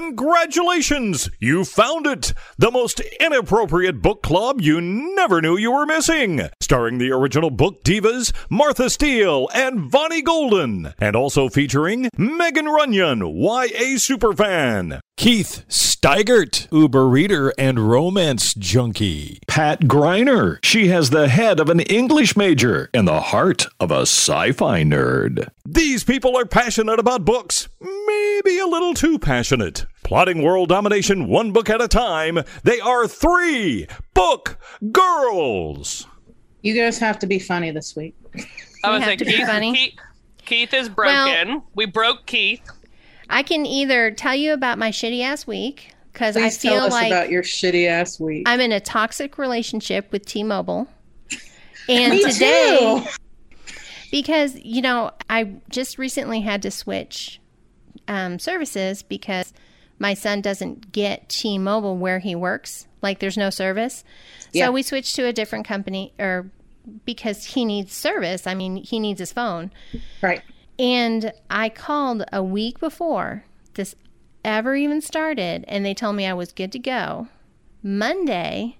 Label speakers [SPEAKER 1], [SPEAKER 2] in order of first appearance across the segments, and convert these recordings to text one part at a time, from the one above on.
[SPEAKER 1] Congratulations! You found it! The most inappropriate book club you never knew you were missing. Starring the original book divas Martha Steele and Vonnie Golden. And also featuring Megan Runyon, YA superfan. Keith Steigert, Uber reader and romance junkie. Pat Griner. She has the head of an English major and the heart of a sci fi nerd. These people are passionate about books, maybe a little too passionate. Plotting world domination one book at a time, they are three book girls.
[SPEAKER 2] You guys have to be funny this week.
[SPEAKER 3] I was
[SPEAKER 4] have
[SPEAKER 3] like,
[SPEAKER 4] to be
[SPEAKER 3] Keith,
[SPEAKER 4] funny.
[SPEAKER 3] Keith, Keith is broken. we broke Keith.
[SPEAKER 4] I can either tell you about my shitty ass week because I feel
[SPEAKER 2] tell us
[SPEAKER 4] like
[SPEAKER 2] about your shitty ass week.
[SPEAKER 4] I'm in a toxic relationship with T-Mobile. And today,
[SPEAKER 2] too.
[SPEAKER 4] because you know, I just recently had to switch um, services because my son doesn't get T-Mobile where he works. Like, there's no service,
[SPEAKER 2] Yeah.
[SPEAKER 4] so we switched to a different company, or because he needs service. I mean, he needs his phone.
[SPEAKER 2] Right.
[SPEAKER 4] And I called a week before this ever even started, and they told me I was good to go. Monday,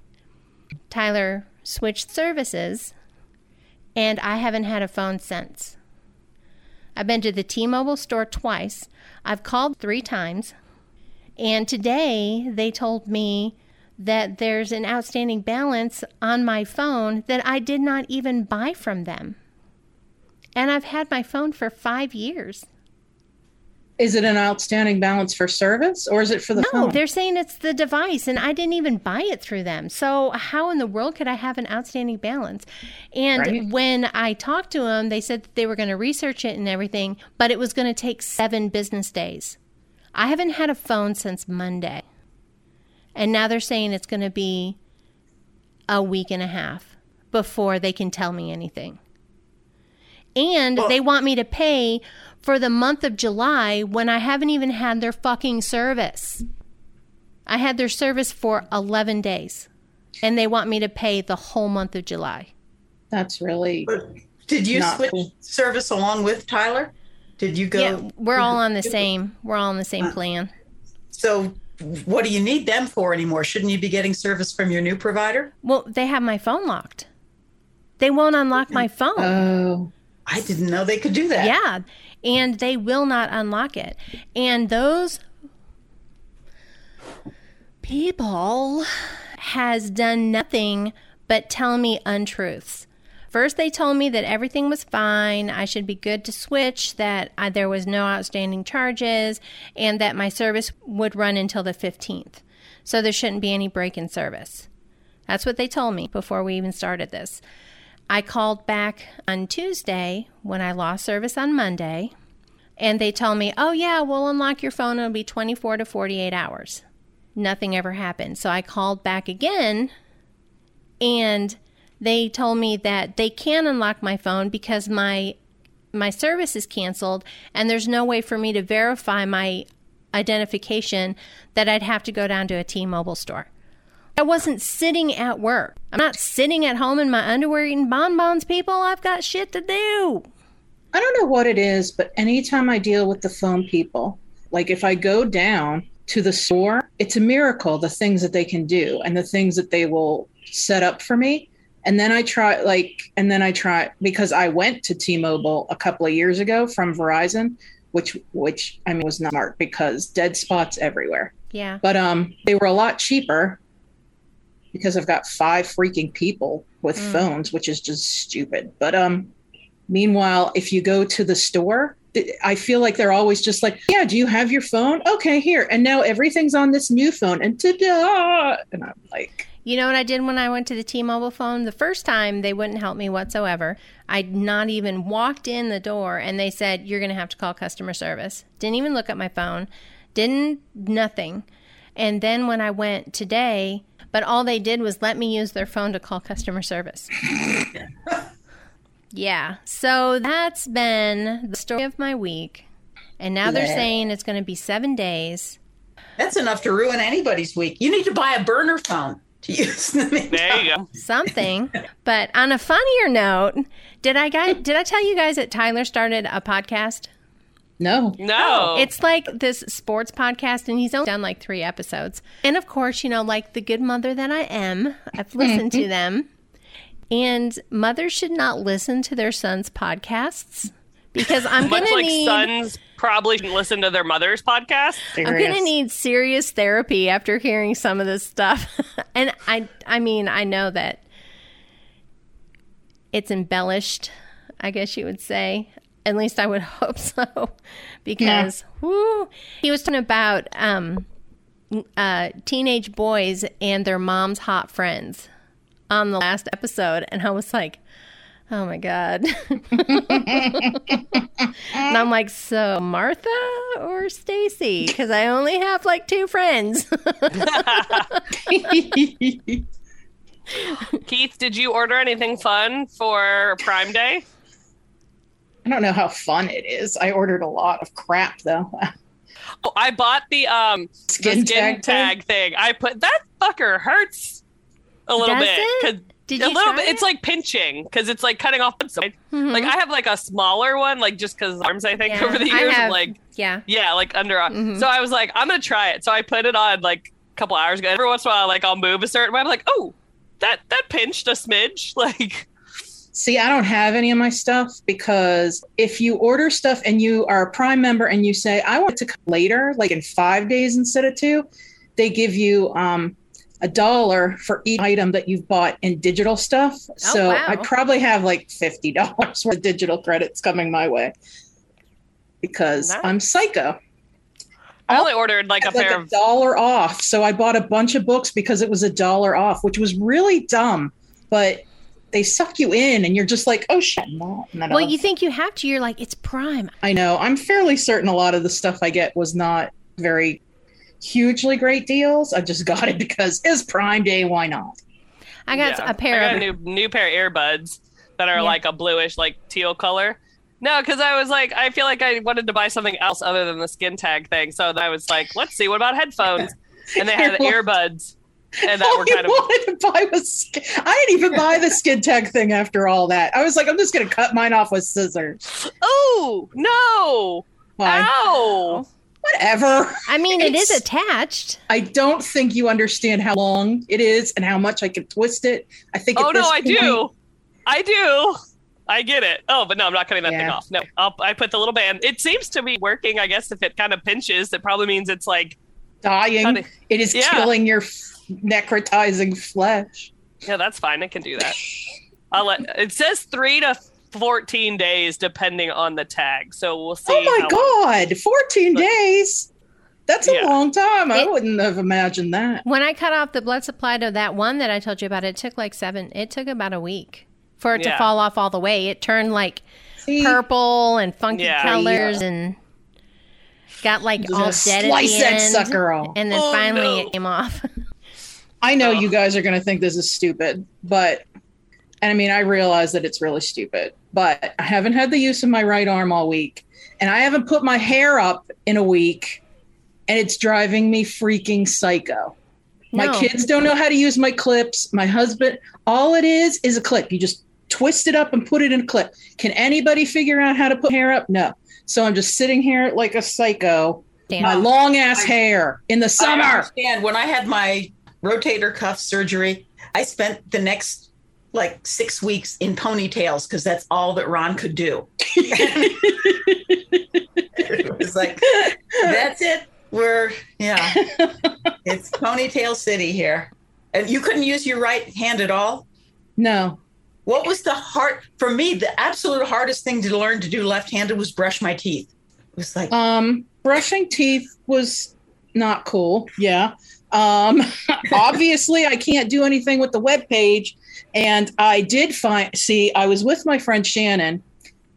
[SPEAKER 4] Tyler switched services, and I haven't had a phone since. I've been to the T Mobile store twice, I've called three times, and today they told me that there's an outstanding balance on my phone that I did not even buy from them. And I've had my phone for five years.
[SPEAKER 2] Is it an outstanding balance for service or is it for the phone?
[SPEAKER 4] No,
[SPEAKER 2] phone?
[SPEAKER 4] they're saying it's the device, and I didn't even buy it through them. So, how in the world could I have an outstanding balance? And
[SPEAKER 2] Right.
[SPEAKER 4] when I talked to them, they said that they were going to research it and everything, but it was going to take seven business days. I haven't had a phone since Monday. And now they're saying it's going to be a week and a half before they can tell me anything. And they want me to pay for the month of July when I haven't even had their fucking service. I had their service for 11 days. And they want me to pay the whole month of July.
[SPEAKER 2] That's really
[SPEAKER 5] But did you switch
[SPEAKER 2] cool.
[SPEAKER 5] service along with Tyler? Did you go?
[SPEAKER 4] Yeah, we're all on the same. We're all on the same plan.
[SPEAKER 5] So, what do you need them for anymore? Shouldn't you be getting service from your new provider?
[SPEAKER 4] Well, they have my phone locked. They won't unlock my oh. phone.
[SPEAKER 2] oh
[SPEAKER 5] I didn't know they could do that.
[SPEAKER 4] Yeah, and they will not unlock it. And those people has done nothing but tell me untruths. First, they told me that everything was fine, I should be good to switch, that I, there was no outstanding charges, and that my service would run until the 15th. So there shouldn't be any break in service. That's what they told me before we even started this. I called back on Tuesday when I lost service on Monday, and they told me, oh, yeah, we'll unlock your phone. It'll be 24 to 48 hours. Nothing ever happened. So I called back again, and they told me that they can unlock my phone because my my service is canceled and there's no way for me to verify my identification that I'd have to go down to a T-Mobile store. I wasn't sitting at work. I'm not sitting at home in my underwear eating bonbons, people. I've got shit to do.
[SPEAKER 2] I don't know what it is, but anytime I deal with the phone people, like if I go down to the store, it's a miracle the things that they can do and the things that they will set up for me. And then I try like and then I try because I went to T-Mobile a couple of years ago from Verizon, which which I mean was not smart because dead spots everywhere.
[SPEAKER 4] Yeah.
[SPEAKER 2] But um they were a lot cheaper because I've got five freaking people with
[SPEAKER 4] Mm.
[SPEAKER 2] phones, which is just stupid. But um meanwhile, if you go to the store, I feel like they're always just like, "Yeah, do you have your phone? Okay, here." And now everything's on this new phone and ta-da! And I'm like,
[SPEAKER 4] You know what I did when I went to the T-Mobile phone? The first time they wouldn't help me whatsoever. I'd not even walked in the door and they said, "You're going to have to call customer service." Didn't even look at my phone. Didn't nothing. And then when I went today, but all they did was let me use their phone to call customer service. yeah. So that's been the story of my week. And now they're
[SPEAKER 5] Yeah.
[SPEAKER 4] saying it's going to be 7 days.
[SPEAKER 5] That's enough to ruin anybody's week. You need to buy a burner phone to use. the.
[SPEAKER 3] There you go.
[SPEAKER 4] something. but on a funnier note, did I guys did I tell you guys that Tyler started a podcast?
[SPEAKER 2] No.
[SPEAKER 3] No.
[SPEAKER 4] It's like this sports podcast, and he's only done like three episodes. And of course, you know, like the good mother that I am, I've listened to mm-hmm. them. And mothers should not listen to their sons' podcasts because I'm going
[SPEAKER 3] much
[SPEAKER 4] to
[SPEAKER 3] like
[SPEAKER 4] need.
[SPEAKER 3] sons probably shouldn't listen to their mother's podcast.
[SPEAKER 4] I'm going to need serious therapy after hearing some of this stuff. and I I mean, I know that it's embellished, I guess you would say. At least I would hope so. Because whoo, he was talking about um uh teenage boys and their mom's hot friends on the last episode and I was like, "Oh my god." and I'm like, "So, Martha or Stacy? Cuz I only have like two friends."
[SPEAKER 3] Keith, did you order anything fun for Prime Day?
[SPEAKER 2] I don't know how fun it is. I ordered a lot of crap though.
[SPEAKER 3] Oh, I bought the um the
[SPEAKER 2] Skin
[SPEAKER 3] skin
[SPEAKER 2] tag
[SPEAKER 3] tag,
[SPEAKER 2] thing?
[SPEAKER 3] thing. I put that fucker hurts a little
[SPEAKER 4] Does
[SPEAKER 3] bit.
[SPEAKER 4] it?
[SPEAKER 3] 'cause-
[SPEAKER 4] Did
[SPEAKER 3] a
[SPEAKER 4] you
[SPEAKER 3] little
[SPEAKER 4] try
[SPEAKER 3] bit. It's like pinching because it's like cutting off one side.
[SPEAKER 4] Mhm.
[SPEAKER 3] Like I have like a smaller one, like just because arms. I think
[SPEAKER 4] Yeah,
[SPEAKER 3] over the
[SPEAKER 4] I
[SPEAKER 3] years,
[SPEAKER 4] have-
[SPEAKER 3] like
[SPEAKER 4] yeah.
[SPEAKER 3] yeah, like under.
[SPEAKER 4] Mhm.
[SPEAKER 3] So I was like, I'm gonna try it. So I put it on like a couple hours ago. Every once in a while, like I'll move a certain way. I'm like, oh, that that pinched a smidge. Like
[SPEAKER 2] See, I don't have any of my stuff because if you order stuff and you are a Prime member and you say, I want it to come later, like in five days instead of two, they give you um, a dollar for each item that you've bought in digital stuff. so
[SPEAKER 4] wow.
[SPEAKER 2] I probably have like $50 worth of digital credits coming my way because
[SPEAKER 3] Nice.
[SPEAKER 2] I'm psycho.
[SPEAKER 3] I only ordered like a
[SPEAKER 2] like
[SPEAKER 3] pair
[SPEAKER 2] a
[SPEAKER 3] of
[SPEAKER 2] dollar off. So I bought a bunch of books because it was a dollar off, which was really dumb. But they suck you in, and you're just like, oh shit. No. And then
[SPEAKER 4] Well,
[SPEAKER 2] I'll-
[SPEAKER 4] you think you have to. You're like, it's prime.
[SPEAKER 2] I know. I'm fairly certain a lot of the stuff I get was not very hugely great deals. I just got it because it's Prime Day. Why not?
[SPEAKER 4] I got
[SPEAKER 3] Yeah.
[SPEAKER 4] a pair
[SPEAKER 3] I
[SPEAKER 4] of
[SPEAKER 3] a new new pair of earbuds that are
[SPEAKER 4] Yeah.
[SPEAKER 3] like a bluish, like teal color. No, because I was like, I feel like I wanted to buy something else other than the skin tag thing. So then I was like, let's see, what about headphones? And they had earbuds, and that
[SPEAKER 2] All
[SPEAKER 3] were
[SPEAKER 2] I
[SPEAKER 3] kind of
[SPEAKER 2] wanted to buy was. Skin- I didn't even buy the skin tag thing after all that. I was like, I'm just going to cut mine off with scissors.
[SPEAKER 3] oh no,
[SPEAKER 2] Why?
[SPEAKER 3] ow!
[SPEAKER 2] Whatever.
[SPEAKER 4] I mean, it is
[SPEAKER 2] It's-
[SPEAKER 4] attached.
[SPEAKER 2] I don't think you understand how long it is and how much I can twist it. I think. at
[SPEAKER 3] Oh no,
[SPEAKER 2] this
[SPEAKER 3] I
[SPEAKER 2] point-
[SPEAKER 3] do, I do. I get it. Oh, but no, I'm not cutting that thing off. No, I'll, I put the little band. It seems to be working. I guess if it kind of pinches, it probably means it's like,
[SPEAKER 2] Dying.
[SPEAKER 3] Kinda-
[SPEAKER 2] It is
[SPEAKER 3] Yeah.
[SPEAKER 2] killing your f- necrotizing flesh.
[SPEAKER 3] yeah, that's fine. I can do that. I'll let. It says three to fourteen days, depending on the tag. So we'll see.
[SPEAKER 2] Oh my
[SPEAKER 3] how long-
[SPEAKER 2] god, 14
[SPEAKER 3] But-
[SPEAKER 2] days. That's a
[SPEAKER 3] Yeah.
[SPEAKER 2] long time. I
[SPEAKER 4] It-
[SPEAKER 2] wouldn't have imagined that.
[SPEAKER 4] When I cut off the blood supply to that one that I told you about, it took like seven. It took about a week for it to fall off all the way. It turned like
[SPEAKER 2] See,
[SPEAKER 4] purple and funky
[SPEAKER 3] Yeah.
[SPEAKER 4] colors and got like
[SPEAKER 2] Just
[SPEAKER 4] all dead at
[SPEAKER 2] slice
[SPEAKER 4] the
[SPEAKER 2] that
[SPEAKER 4] end.
[SPEAKER 2] sucker off.
[SPEAKER 4] And then
[SPEAKER 3] Oh,
[SPEAKER 4] finally
[SPEAKER 3] no.
[SPEAKER 4] it came off.
[SPEAKER 2] I know
[SPEAKER 3] Oh.
[SPEAKER 2] you guys are going to think this is stupid, but and I mean, I realize that it's really stupid, but I haven't had the use of my right arm all week, and I haven't put my hair up in a week, and it's driving me freaking psycho. My kids don't know how to use my clips. My husband, all it is is a clip. You just twist it up and put it in a clip. Can anybody figure out how to put hair up? No. So I'm just sitting here like a psycho,
[SPEAKER 4] Damn.
[SPEAKER 2] my long ass hair in the
[SPEAKER 5] I
[SPEAKER 2] summer.
[SPEAKER 5] understand. When I had my rotator cuff surgery, I spent the next like six weeks in ponytails because that's all that Ron could do. it was like, that's it. We're, yeah, it's ponytail city here. And you couldn't use your right hand at all?
[SPEAKER 2] No.
[SPEAKER 5] What was the hard, for me, the absolute hardest thing to learn to do left handed was brush my teeth. It was like,
[SPEAKER 2] Um, brushing teeth was not cool. Yeah. Um, obviously, I can't do anything with the web page, and I did find. See, I was with my friend Shannon,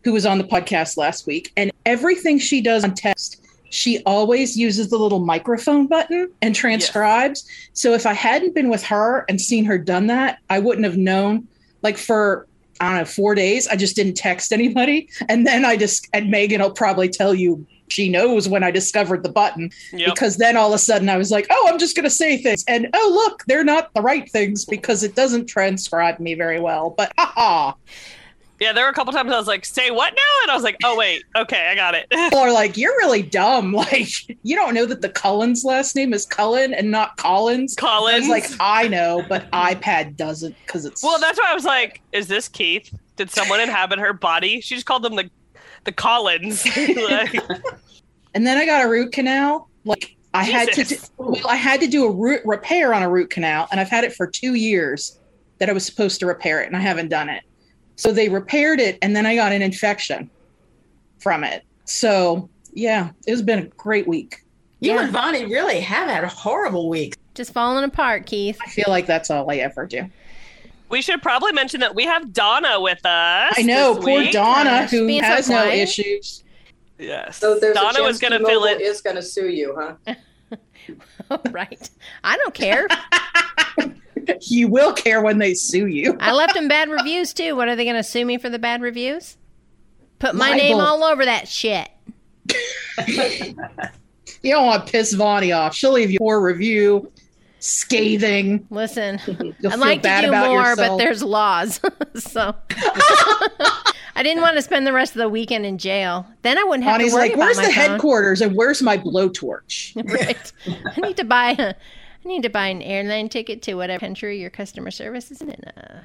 [SPEAKER 2] who was on the podcast last week, and everything she does on text, she always uses the little microphone button and transcribes. So if I hadn't been with her and seen her done that, I wouldn't have known. Like for I don't know, four days, I just didn't text anybody, and then I just and Megan will probably tell you she knows when I discovered the button
[SPEAKER 3] Yep.
[SPEAKER 2] because then all of a sudden I was like, oh, I'm just going to say things. And oh, look, they're not the right things because it doesn't transcribe me very well. But haha.
[SPEAKER 3] Yeah, there were a couple times I was like, "Say what now?" And I was like, "Oh wait, okay, I got it."
[SPEAKER 2] People are like, "You're really dumb. Like, you don't know that the Cullens last name is Cullen and not Collins." I
[SPEAKER 3] Collins.
[SPEAKER 2] was like, "I know, but iPad doesn't because it's
[SPEAKER 3] well, that's why I was like, "Is this Keith? Did someone inhabit her body?" She just called them the the Collins. Like,
[SPEAKER 2] And then I got a root canal. Like I had to, do, well, I had to do a root repair on a root canal, and I've had it for two years that I was supposed to repair it, and I haven't done it. So they repaired it, and then I got an infection from it. So yeah, it's been a great week.
[SPEAKER 5] You
[SPEAKER 4] Yeah.
[SPEAKER 5] and Vonnie really have had a horrible week.
[SPEAKER 4] Just falling apart, Keith.
[SPEAKER 2] I feel like that's all I ever do.
[SPEAKER 3] We should probably mention that we have Donna with us.
[SPEAKER 2] I know, poor
[SPEAKER 3] week.
[SPEAKER 2] Donna, who
[SPEAKER 4] being so
[SPEAKER 2] has no
[SPEAKER 4] quiet.
[SPEAKER 2] issues.
[SPEAKER 3] Yes.
[SPEAKER 6] So there's
[SPEAKER 3] Donna
[SPEAKER 6] a
[SPEAKER 3] was going to fill
[SPEAKER 6] T-Mobile
[SPEAKER 3] it.
[SPEAKER 6] is going to sue you, huh?
[SPEAKER 4] right. I don't care.
[SPEAKER 2] You will care when they sue you.
[SPEAKER 4] I left them bad reviews too. What are they going to sue me for the bad reviews? Put my name all over that shit.
[SPEAKER 2] You don't want to piss Vonnie off. She'll leave you a poor review, scathing.
[SPEAKER 4] Listen, I'd like to do more, but there's laws. so I didn't want to spend the rest of the weekend in jail. Then I wouldn't have
[SPEAKER 2] Bonnie's
[SPEAKER 4] to worry
[SPEAKER 2] like, "Where's the
[SPEAKER 4] phone."
[SPEAKER 2] headquarters and where's my blowtorch?"
[SPEAKER 4] right. I need to buy a, I need to buy an airline ticket to whatever country your customer service is in. Uh,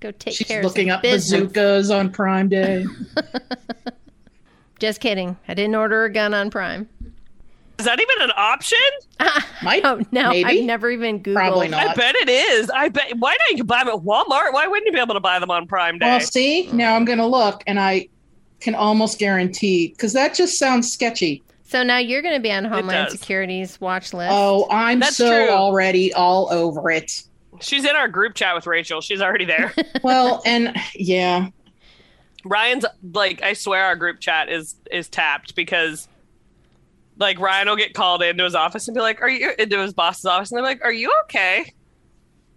[SPEAKER 4] go take
[SPEAKER 2] She's
[SPEAKER 4] care of
[SPEAKER 2] looking up
[SPEAKER 4] business.
[SPEAKER 2] bazookas on Prime Day.
[SPEAKER 4] Just kidding. I didn't order a gun on Prime.
[SPEAKER 3] Is that even an option?
[SPEAKER 2] Uh, Might
[SPEAKER 4] Oh no,
[SPEAKER 2] maybe.
[SPEAKER 4] I've never even Googled.
[SPEAKER 2] Probably not.
[SPEAKER 3] I bet it is. I bet. Why don't you buy them at Walmart? Why wouldn't you be able to buy them on Prime Day?
[SPEAKER 2] Well, see, now I'm going to look, and I can almost guarantee because that just sounds sketchy.
[SPEAKER 4] So now you're going to be on Homeland
[SPEAKER 3] does.
[SPEAKER 4] Security's watch list.
[SPEAKER 2] Oh, I'm
[SPEAKER 3] That's
[SPEAKER 2] so
[SPEAKER 3] true.
[SPEAKER 2] already all over it.
[SPEAKER 3] She's in our group chat with Rachel. She's already there.
[SPEAKER 2] Well, and yeah,
[SPEAKER 3] Ryan's like, I swear our group chat is is tapped because like Ryan will get called into his office and be like, "Are you into his boss's office?" And they're like, "Are you okay?"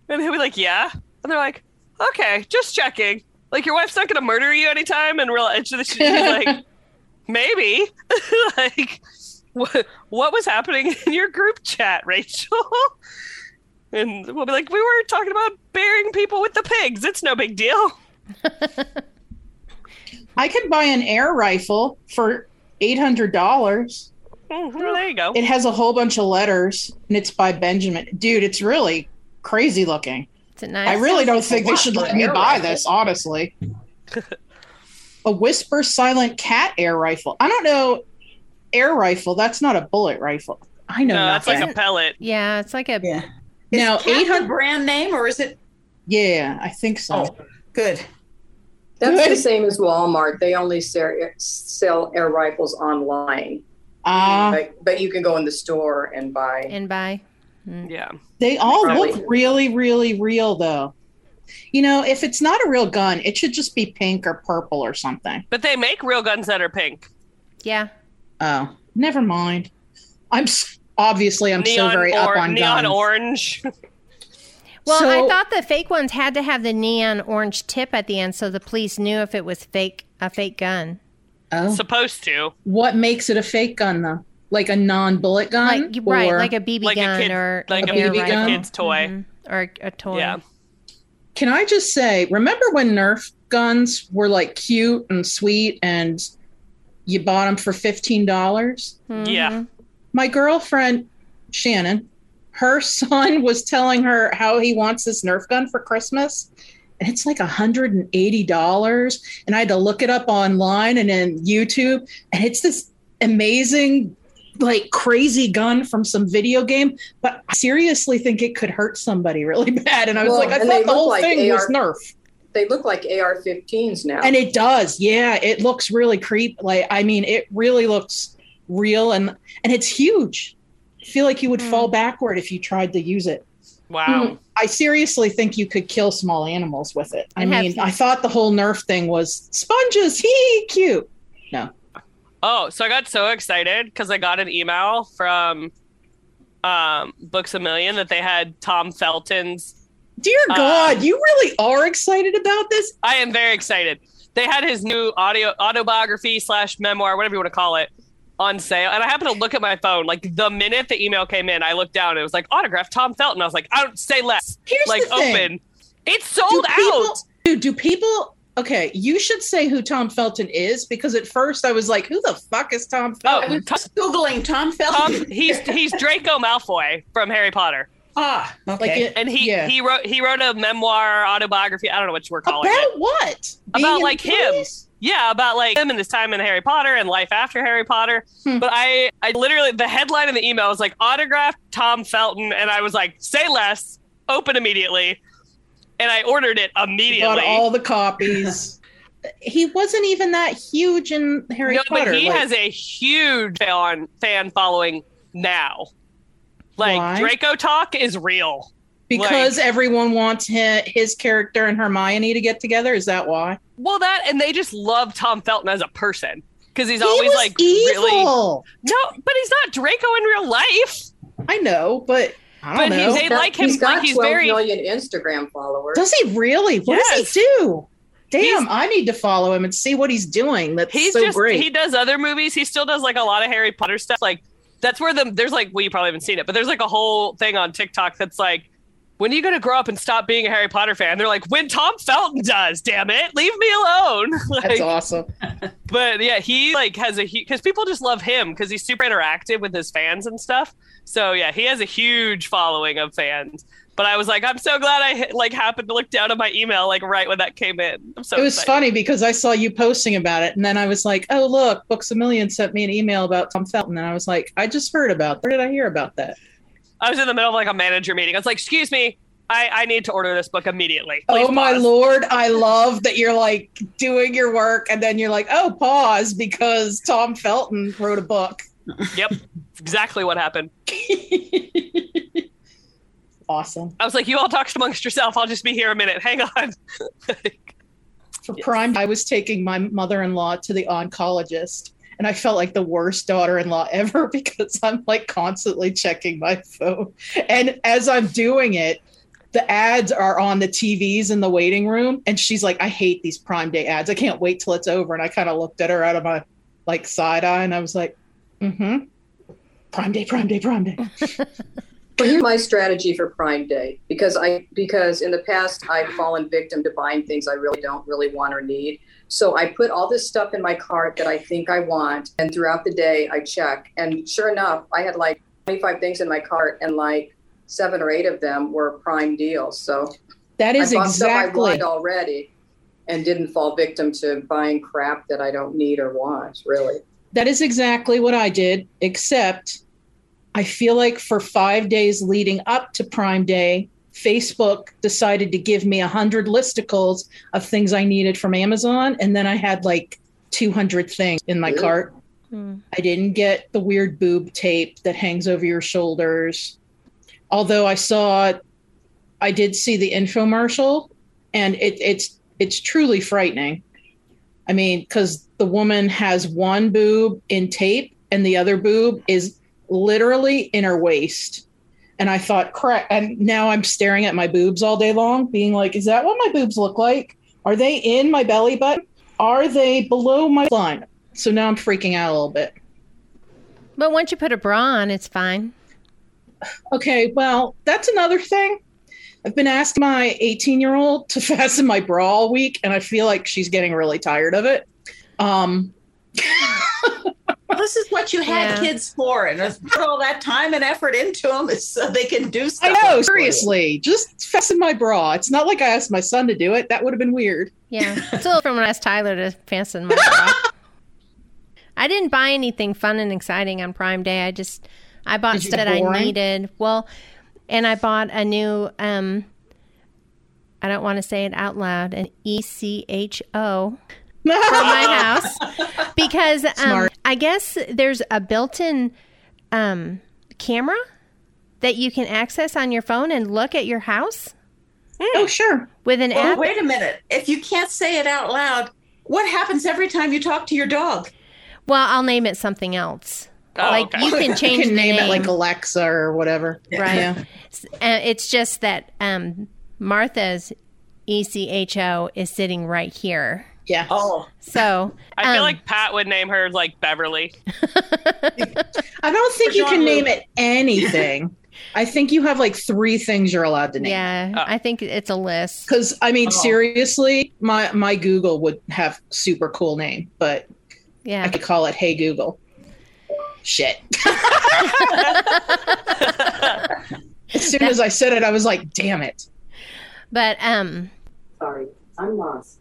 [SPEAKER 3] And he'll be like, "Yeah," and they're like, "Okay, just checking. Like your wife's not gonna murder you anytime." And real, and she's like, "Maybe." like, what what was happening in your group chat, Rachel? And we'll be like, we were talking about burying people with the pigs. It's no big deal.
[SPEAKER 2] I could buy an air rifle for eight hundred dollars.
[SPEAKER 3] Mm, well, there you go.
[SPEAKER 2] It has a whole bunch of letters, and it's by Benjamin. Dude, it's really crazy looking.
[SPEAKER 4] Is it nice?
[SPEAKER 2] I really don't think they should let me buy
[SPEAKER 6] rifle.
[SPEAKER 2] this, honestly. a Whisper Silent Cat air rifle. I don't know. Air rifle, that's not a bullet rifle. I know
[SPEAKER 3] No, it's like a pellet.
[SPEAKER 4] Yeah, it's like a.
[SPEAKER 5] Yeah. Is
[SPEAKER 2] Now,
[SPEAKER 5] now, Cat
[SPEAKER 2] 800
[SPEAKER 5] the brand name or is it?
[SPEAKER 2] yeah, I think so.
[SPEAKER 5] Oh, good.
[SPEAKER 6] That's
[SPEAKER 2] Good.
[SPEAKER 6] the same as Walmart. They only sell, sell air rifles online,
[SPEAKER 2] Ah,
[SPEAKER 6] but, but you can go in the store and buy.
[SPEAKER 4] And buy.
[SPEAKER 3] Yeah.
[SPEAKER 2] they all
[SPEAKER 6] Probably.
[SPEAKER 2] look really, really real, though. You know, if it's not a real gun, it should just be pink or purple or something.
[SPEAKER 3] But they make real guns that are pink.
[SPEAKER 4] Yeah.
[SPEAKER 2] Oh, never mind. I'm s- obviously I'm so very up
[SPEAKER 3] or-
[SPEAKER 2] on
[SPEAKER 3] neon
[SPEAKER 2] guns.
[SPEAKER 3] orange.
[SPEAKER 4] Well,
[SPEAKER 2] So-
[SPEAKER 4] I thought the fake ones had to have the neon orange tip at the end, so the police knew if it was fake a fake gun.
[SPEAKER 2] Oh,
[SPEAKER 3] Supposed to.
[SPEAKER 2] what makes it a fake gun though? Like a non-bullet gun,
[SPEAKER 4] Like you- right, like a BB
[SPEAKER 3] Like a
[SPEAKER 4] gun
[SPEAKER 3] kid-
[SPEAKER 4] or
[SPEAKER 3] Like a
[SPEAKER 2] BB
[SPEAKER 4] rifle.
[SPEAKER 2] gun?
[SPEAKER 3] kid's toy.
[SPEAKER 4] Mhm. or a toy.
[SPEAKER 3] Yeah.
[SPEAKER 2] Can I just say, remember when Nerf guns were like cute and sweet and you bought them for $15?
[SPEAKER 4] Mhm.
[SPEAKER 3] Yeah.
[SPEAKER 2] My girlfriend, Shannon, her son was telling her how he wants this Nerf gun for Christmas. And it's like $180. And I had to look it up online and in YouTube. And it's this amazing, like crazy gun from some video game. But I seriously think it could hurt somebody really bad. And I was
[SPEAKER 6] Well,
[SPEAKER 2] like, I thought the whole
[SPEAKER 6] like
[SPEAKER 2] thing was Nerf.
[SPEAKER 6] They look like AR-15s now.
[SPEAKER 2] And it does. Yeah, it looks really creep. Like I mean, it really looks real and and it's huge. I feel like you would
[SPEAKER 4] Hmm.
[SPEAKER 2] fall backward if you tried to use it.
[SPEAKER 3] Wow.
[SPEAKER 2] I seriously think you could kill small animals with it. I
[SPEAKER 4] I
[SPEAKER 2] mean,
[SPEAKER 4] seen-
[SPEAKER 2] I thought the whole Nerf thing was sponges. Hee, cute. No.
[SPEAKER 3] Oh, so I got so excited because I got an email from um, Books a Million that they had Tom Felton's.
[SPEAKER 2] Dear
[SPEAKER 3] Uh,
[SPEAKER 2] God, you really are excited about this?
[SPEAKER 3] I am very excited. They had his new audio autobiography slash memoir, whatever you want to call it, on sale. And I happened to look at my phone. Like the minute the email came in, I looked down. And it was like autograph Tom Felton. I was like, I don't say less.
[SPEAKER 2] Here's
[SPEAKER 3] like
[SPEAKER 2] the thing.
[SPEAKER 3] open. It's
[SPEAKER 2] Do
[SPEAKER 3] sold
[SPEAKER 2] people-
[SPEAKER 3] out.
[SPEAKER 2] Dude, do people Okay, you should say who Tom Felton is because at first I was like, "Who the fuck is Tom Felton?"
[SPEAKER 3] Oh, Tom,
[SPEAKER 5] Googling Tom Felton.
[SPEAKER 3] Tom, he's he's Draco Malfoy from Harry Potter,
[SPEAKER 5] ah, okay.
[SPEAKER 2] Like, it-
[SPEAKER 3] and he
[SPEAKER 2] yeah.
[SPEAKER 3] he wrote he wrote a memoir autobiography. I don't know what you're calling
[SPEAKER 2] about
[SPEAKER 3] it.
[SPEAKER 2] About what? Being
[SPEAKER 3] About, like,
[SPEAKER 2] the
[SPEAKER 3] him.
[SPEAKER 2] Police?
[SPEAKER 3] Yeah, about like him and his time in Harry Potter and life after Harry Potter.
[SPEAKER 2] Hmm.
[SPEAKER 3] But I I literally the headline in the email was like autographed Tom Felton, and I was like, say less, open immediately, and I ordered it
[SPEAKER 2] Bought
[SPEAKER 3] immediately.
[SPEAKER 2] all the copies. he wasn't even that huge in Harry
[SPEAKER 3] no,
[SPEAKER 2] Potter.
[SPEAKER 3] but he
[SPEAKER 2] like-
[SPEAKER 3] has a huge fan fan following now. Like
[SPEAKER 2] Why?
[SPEAKER 3] Draco talk is real.
[SPEAKER 2] Because everyone wants his, his character and Hermione to get together. Is that why?
[SPEAKER 3] Well, that and they just love Tom Felton as a person because he's
[SPEAKER 2] he
[SPEAKER 3] always
[SPEAKER 2] was
[SPEAKER 3] like really
[SPEAKER 2] evil.
[SPEAKER 3] no, but he's not Draco in real life.
[SPEAKER 2] I know, but I don't
[SPEAKER 3] But
[SPEAKER 2] know.
[SPEAKER 3] he's they like him
[SPEAKER 6] He's got
[SPEAKER 3] like he's
[SPEAKER 6] 12
[SPEAKER 3] very
[SPEAKER 6] million Instagram followers.
[SPEAKER 2] Does he really? What
[SPEAKER 3] Yes.
[SPEAKER 2] does he do? Damn,
[SPEAKER 3] He's-
[SPEAKER 2] I need to follow him and see what he's doing. That's
[SPEAKER 3] he's
[SPEAKER 2] so
[SPEAKER 3] just
[SPEAKER 2] great.
[SPEAKER 3] he does other movies. He still does like a lot of Harry Potter stuff. Like that's where the there's like well you probably haven't seen it, but there's like a whole thing on TikTok that's like. When are you gonna grow up and stop being a Harry Potter fan? They're like, when Tom Felton does, damn it, leave me alone.
[SPEAKER 2] That's awesome.
[SPEAKER 3] but yeah, he like has a because people just love him because he's super interactive with his fans and stuff. So yeah, he has a huge following of fans. But I was like, I'm so glad I like happened to look down at my email like right when that came in. I'm so
[SPEAKER 2] it was
[SPEAKER 3] excited.
[SPEAKER 2] funny because I saw you posting about it, and then I was like, "Oh, look, Books a Million sent me an email about Tom Felton," and I was like, "I just heard about. Where did I hear about that?"
[SPEAKER 3] I was in the middle of like a manager meeting. I was like, excuse me, I, I need to order this book immediately. Please
[SPEAKER 2] oh my lord, I love that you're like doing your work, and then you're like, "Oh, pause," because Tom Felton wrote a book.
[SPEAKER 3] Yep, exactly what happened.
[SPEAKER 2] awesome.
[SPEAKER 3] I was like, you all talk amongst yourself. I'll just be here a minute. Hang on.
[SPEAKER 2] For Prime, I was taking my mother-in-law to the oncologist, and I felt like the worst daughter-in-law ever because I'm like constantly checking my phone, and as I'm doing it. The ads are on the TVs in the waiting room, and she's like, "I hate these Prime Day ads. I can't wait till it's over." And I kind of looked at her out of my like side eye, and I was like, "Mm-hmm, Prime Day, Prime Day, Prime Day."
[SPEAKER 6] Well, here's my strategy for Prime Day because I because in the past I've fallen victim to buying things I really don't really want or need. So I put all this stuff in my cart that I think I want, and throughout the day I check, and sure enough, I had like 25 things in my cart, and like seven or eight of them were Prime deals. So
[SPEAKER 2] That is
[SPEAKER 6] I I
[SPEAKER 2] exactly
[SPEAKER 6] wanted already, and didn't fall victim to buying crap that I don't need or want. Really.
[SPEAKER 2] That is exactly what I did, except I feel like for five days leading up to Prime Day, Facebook decided to give me a hundred listicles of things I needed from Amazon, and then I had like 200 things in my
[SPEAKER 6] Really?
[SPEAKER 2] cart.
[SPEAKER 4] Hmm.
[SPEAKER 2] I didn't get the weird boob tape that hangs over your shoulders. Although I saw, I did see the infomercial, and it, it's it's truly frightening. I mean, because the woman has one boob in tape, and the other boob is literally in her waist. And I thought, crap. And now I'm staring at my boobs all day long, being like, is that what my boobs look like? Are they in my belly button? Are they below my line? So now I'm freaking out a little bit.
[SPEAKER 4] But once you put a bra on, it's fine.
[SPEAKER 2] Okay, well, that's another thing. I've been asking my 18 year old to fasten my bra all week, and I feel like she's getting really tired of it. Um,
[SPEAKER 5] this is what you had
[SPEAKER 4] Yeah.
[SPEAKER 5] kids for, and put all that time and effort into them is so they can do stuff.
[SPEAKER 2] I
[SPEAKER 5] stuff.
[SPEAKER 2] know, seriously, just fasten my bra. It's not like I asked my son to do it. That would have been weird.
[SPEAKER 4] Yeah. still from when I asked Tyler to fasten my bra. I didn't buy anything fun and exciting on Prime Day. I just I bought stuff that I needed. Well, and I bought a new um I don't want to say it out loud, an E C H O for my house because um, I guess there's a built-in um, camera that you can access on your phone and look at your house
[SPEAKER 2] oh, sure.
[SPEAKER 4] with an
[SPEAKER 5] Well,
[SPEAKER 4] app.
[SPEAKER 5] wait a minute. If you can't say it out loud, what happens every time you talk to your dog?
[SPEAKER 4] Well, I'll name it something else.
[SPEAKER 3] Oh,
[SPEAKER 4] like
[SPEAKER 3] okay.
[SPEAKER 4] you can change
[SPEAKER 2] you can
[SPEAKER 4] the
[SPEAKER 2] name,
[SPEAKER 4] name,
[SPEAKER 2] it like Alexa or whatever.
[SPEAKER 4] right?
[SPEAKER 2] Yeah.
[SPEAKER 4] Uh, it's just that um, Martha's ECHO is sitting right here.
[SPEAKER 2] Yeah.
[SPEAKER 5] Oh,
[SPEAKER 4] So
[SPEAKER 3] I feel
[SPEAKER 4] um,
[SPEAKER 3] like Pat would name her like Beverly.
[SPEAKER 2] I don't think you can
[SPEAKER 5] Jean-Luc.
[SPEAKER 2] name it anything. I think you have like three things you're allowed to name.
[SPEAKER 4] Yeah,
[SPEAKER 3] Oh.
[SPEAKER 4] I think it's a list.
[SPEAKER 2] Because I mean,
[SPEAKER 5] Oh.
[SPEAKER 2] seriously, my my Google would have super cool name, but
[SPEAKER 4] yeah, I
[SPEAKER 2] could call it Hey Google. Shit. as soon as I said it, I was like, damn it.
[SPEAKER 4] But um
[SPEAKER 6] Sorry, I'm lost.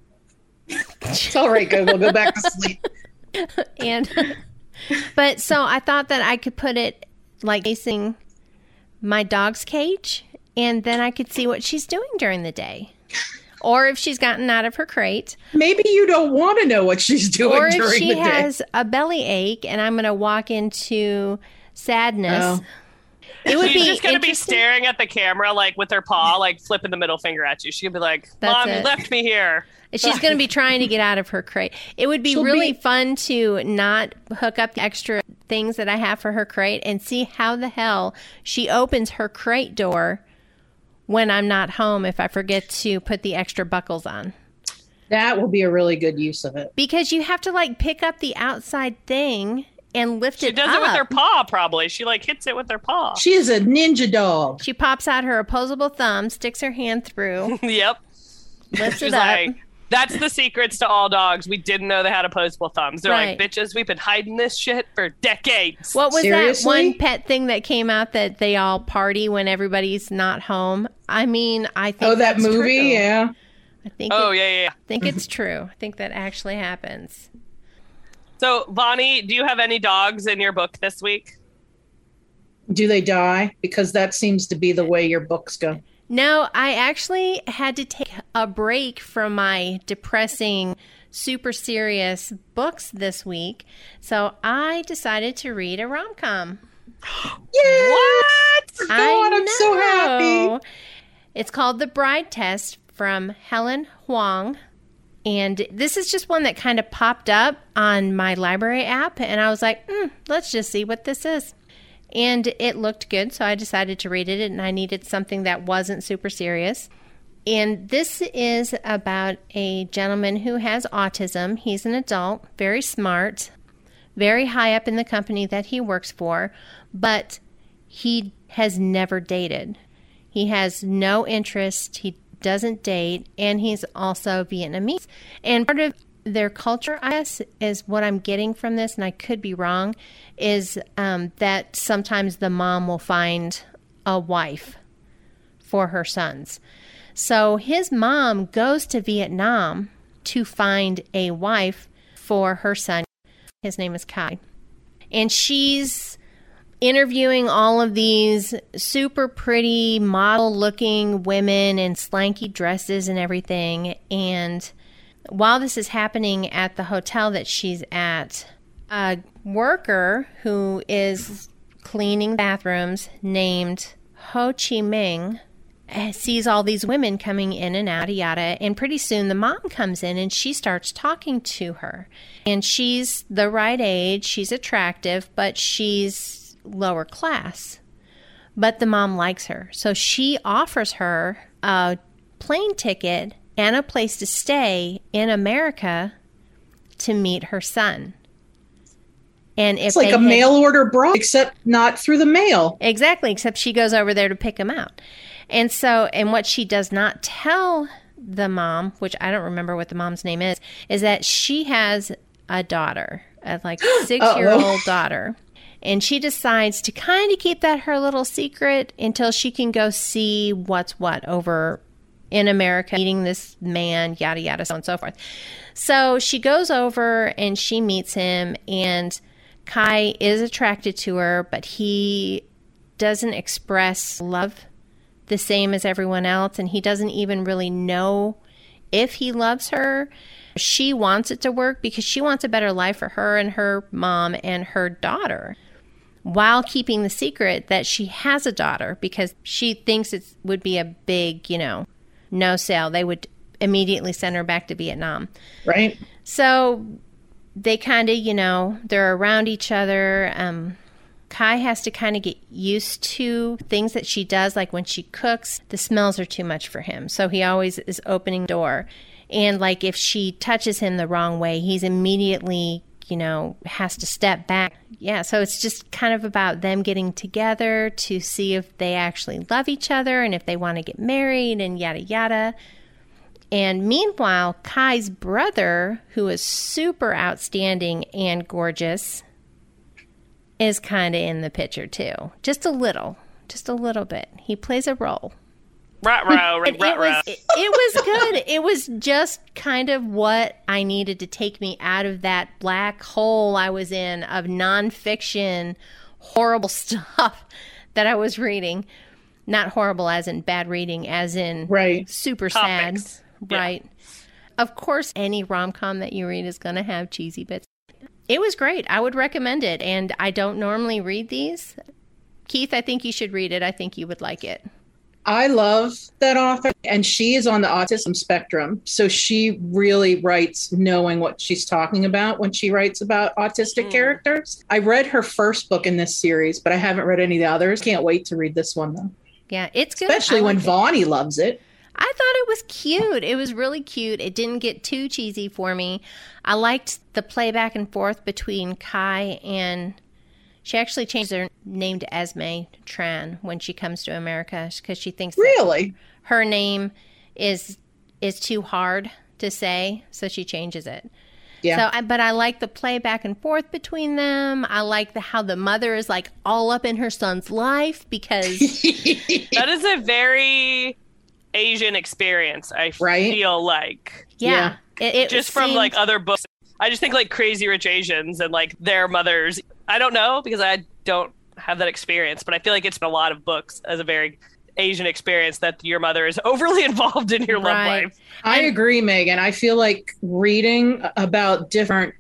[SPEAKER 2] It's all right, Google. Go back to sleep.
[SPEAKER 4] and but so I thought that I could put it like facing my dog's cage and then I could see what she's doing during the day. Or if she's gotten out of her crate,
[SPEAKER 2] Maybe you don't want to know what she's doing
[SPEAKER 4] or if she
[SPEAKER 2] the day.
[SPEAKER 4] has a belly ache and I'm going to walk into sadness.
[SPEAKER 2] Oh.
[SPEAKER 4] It would
[SPEAKER 3] She's
[SPEAKER 4] be
[SPEAKER 3] just gonna be staring at the camera like with her paw, like flipping the middle finger at you. She'll be like,
[SPEAKER 4] That's
[SPEAKER 3] "Mom,
[SPEAKER 4] it.
[SPEAKER 3] you left me here."
[SPEAKER 4] She's going to be trying to get out of her crate. It would be
[SPEAKER 2] She'll
[SPEAKER 4] really
[SPEAKER 2] be-
[SPEAKER 4] fun to not hook up the extra things that I have for her crate and see how the hell she opens her crate door when I'm not home if I forget to put the extra buckles on.
[SPEAKER 2] That will be a really good use of it.
[SPEAKER 4] Because you have to like pick up the outside thing and lift
[SPEAKER 3] She
[SPEAKER 4] it
[SPEAKER 3] does
[SPEAKER 4] up.
[SPEAKER 3] it with her paw, probably. She like hits it with her paw.
[SPEAKER 2] She is a ninja dog.
[SPEAKER 4] She pops out her opposable thumb, sticks her hand through,
[SPEAKER 3] yep.
[SPEAKER 4] lifts
[SPEAKER 3] She's
[SPEAKER 4] it up.
[SPEAKER 3] like, "That's the secrets to all dogs. We didn't know they had opposable thumbs. They're
[SPEAKER 4] Right.
[SPEAKER 3] like, bitches, we've been hiding this shit for decades."
[SPEAKER 4] What was
[SPEAKER 2] Seriously?
[SPEAKER 4] that one pet thing that came out that they all party when everybody's not home? I mean, I think
[SPEAKER 2] Oh, that
[SPEAKER 4] that's
[SPEAKER 2] movie?
[SPEAKER 4] true.
[SPEAKER 2] Yeah.
[SPEAKER 4] I think
[SPEAKER 3] oh
[SPEAKER 4] it,
[SPEAKER 3] yeah, yeah, yeah.
[SPEAKER 4] I think it's true. I think that actually happens.
[SPEAKER 3] So, Vonnie, do you have any dogs in your book this week?
[SPEAKER 2] Do they die? Because that seems to be the way your books go.
[SPEAKER 4] No, I actually had to take a break from my depressing, super serious books this week. So I decided to read a rom com.
[SPEAKER 2] Yeah.
[SPEAKER 3] What?
[SPEAKER 2] God, I'm so happy.
[SPEAKER 4] It's called The Bride Test from Helen Hoang. And this is just one that kind of popped up on my library app. And I was like, hmm, let's just see what this is. And it looked good. So I decided to read it. And I needed something that wasn't super serious. And this is about a gentleman who has autism. He's an adult, very smart, very high up in the company that he works for, but he has never dated. He has no interest. He doesn't date, and he's also Vietnamese. And part of their culture, I guess, is what I'm getting from this, and I could be wrong, is um, that sometimes the mom will find a wife for her sons. So his mom goes to Vietnam to find a wife for her son. His name is Khai. And she's interviewing all of these super pretty model looking women in slanky dresses and everything. And while this is happening at the hotel that she's at, a worker who is cleaning bathrooms named Ho Chi Minh uh, sees all these women coming in and out, yada, and pretty soon the mom comes in and she starts talking to her. And she's the right age, she's attractive, but she's lower class. But the mom likes her. So she offers her a plane ticket and a place to stay in America to meet her son. And if
[SPEAKER 2] It's like a mail order bra, except not through the mail.
[SPEAKER 4] Exactly, except she goes over there to pick him out. And so, and what she does not tell the mom, which I don't remember what the mom's name is, is that she has a daughter, a like six year old daughter. And she decides to kind of keep that her little secret until she can go see what's what over in America, meeting this man, yada, yada, so on and so forth. So she goes over and she meets him, and Khai is attracted to her, but he doesn't express love the same as everyone else, and he doesn't even really know if he loves her. She wants it to work because she wants a better life for her and her mom and her daughter while keeping the secret that she has a daughter because she thinks it would be a big, you know, no sale. They would immediately send her back to Vietnam.
[SPEAKER 2] Right?
[SPEAKER 4] So they kind of, you know, they're around each other. Um, Khai has to kind of get used to things that she does, like when she cooks, the smells are too much for him. So he always is opening door. And like if she touches him the wrong way, he's immediately you know, has to step back. Yeah, so it's just kind of about them getting together to see if they actually love each other and if they want to get married and yada yada. And meanwhile, Khai's brother, who is super outstanding and gorgeous, is kind of in the picture too. Just a little, just a little bit. He plays a role.
[SPEAKER 3] Rut row,
[SPEAKER 4] And
[SPEAKER 3] rut
[SPEAKER 4] it
[SPEAKER 3] row.
[SPEAKER 4] was it, it was good. it was just kind of what I needed to take me out of that black hole I was in of nonfiction, horrible stuff that I was reading. Not horrible as in bad reading, as in
[SPEAKER 2] Right.
[SPEAKER 4] super
[SPEAKER 3] Topics.
[SPEAKER 4] sad.
[SPEAKER 3] Yeah.
[SPEAKER 4] Right. Of course, any rom com that you read is going to have cheesy bits. It was great. I would recommend it. And I don't normally read these. Keith, I think you should read it. I think you would like it.
[SPEAKER 2] I love that author, and she is on the autism spectrum. So she really writes knowing what she's talking about when she writes about autistic
[SPEAKER 3] Hmm.
[SPEAKER 2] characters. I read her first book in this series, but I haven't read any of the others. Can't wait to read this one, though.
[SPEAKER 4] Yeah, it's good.
[SPEAKER 2] Especially when
[SPEAKER 4] like it.
[SPEAKER 2] Vonnie loves it.
[SPEAKER 4] I thought it was cute. It was really cute. It didn't get too cheesy for me. I liked the play back and forth between Khai and she actually changed her name to Esme Tran when she comes to America because she thinks that
[SPEAKER 2] Really?
[SPEAKER 4] her name is is too hard to say, so she changes it.
[SPEAKER 2] Yeah.
[SPEAKER 4] So, I, but I like the play back and forth between them. I like the how the mother is like all up in her son's life because
[SPEAKER 3] that is a very Asian experience. I
[SPEAKER 2] Right?
[SPEAKER 3] feel like
[SPEAKER 4] yeah, It, it
[SPEAKER 3] just from like other books. I just think like Crazy Rich Asians and like their mothers. I don't know because I don't have that experience, but I feel like it's been a lot of books as a very Asian experience that your mother is overly involved in your love life.
[SPEAKER 2] I agree, Megan. I feel like reading about different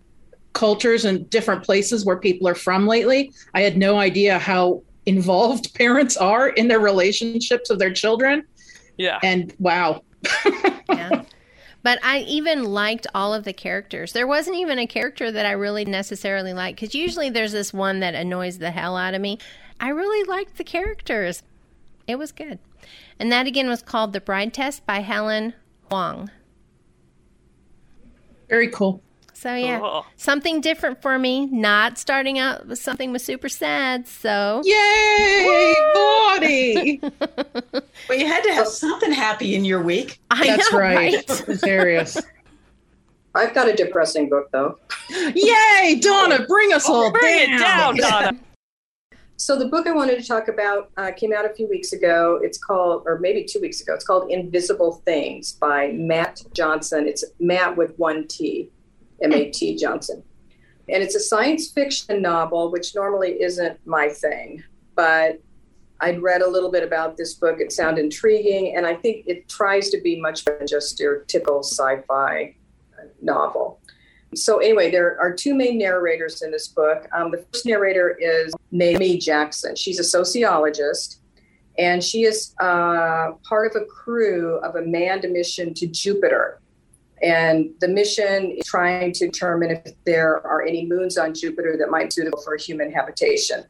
[SPEAKER 2] cultures and different places where people are from lately, I had no idea how involved parents are in their relationships of their children.
[SPEAKER 3] Yeah.
[SPEAKER 2] And wow.
[SPEAKER 4] yeah. But I even liked all of the characters. There wasn't even a character that I really necessarily liked because usually there's this one that annoys the hell out of me. I really liked the characters. It was good. And that again was called The Bride Test by Helen Hoang.
[SPEAKER 2] Very cool.
[SPEAKER 4] So yeah,
[SPEAKER 3] Cool.
[SPEAKER 4] something different for me. Not starting out with something was super sad. So
[SPEAKER 2] Yay, Vonnie.
[SPEAKER 5] Well, you had to have something happy in your week.
[SPEAKER 4] I
[SPEAKER 2] That's
[SPEAKER 4] know,
[SPEAKER 2] right.
[SPEAKER 4] right?
[SPEAKER 2] Serious.
[SPEAKER 6] I've got a depressing book though.
[SPEAKER 2] Yay, Donna, bring us all
[SPEAKER 3] Bring it down, Donna.
[SPEAKER 6] So the book I wanted to talk about uh, came out a few weeks ago. It's called, or maybe two weeks ago. It's called Invisible Things by Mat Johnson. It's Matt with one T, M A T Johnson, and it's a science fiction novel, which normally isn't my thing, but I'd read a little bit about this book. It sounded intriguing, and I think it tries to be much more than just your typical sci-fi novel. So anyway, there are two main narrators in this book. Um, the first narrator is Naomi Jackson. She's a sociologist, and she is uh, part of a crew of a manned mission to Jupiter. And the mission is trying to determine if there are any moons on Jupiter that might be suitable for human habitation.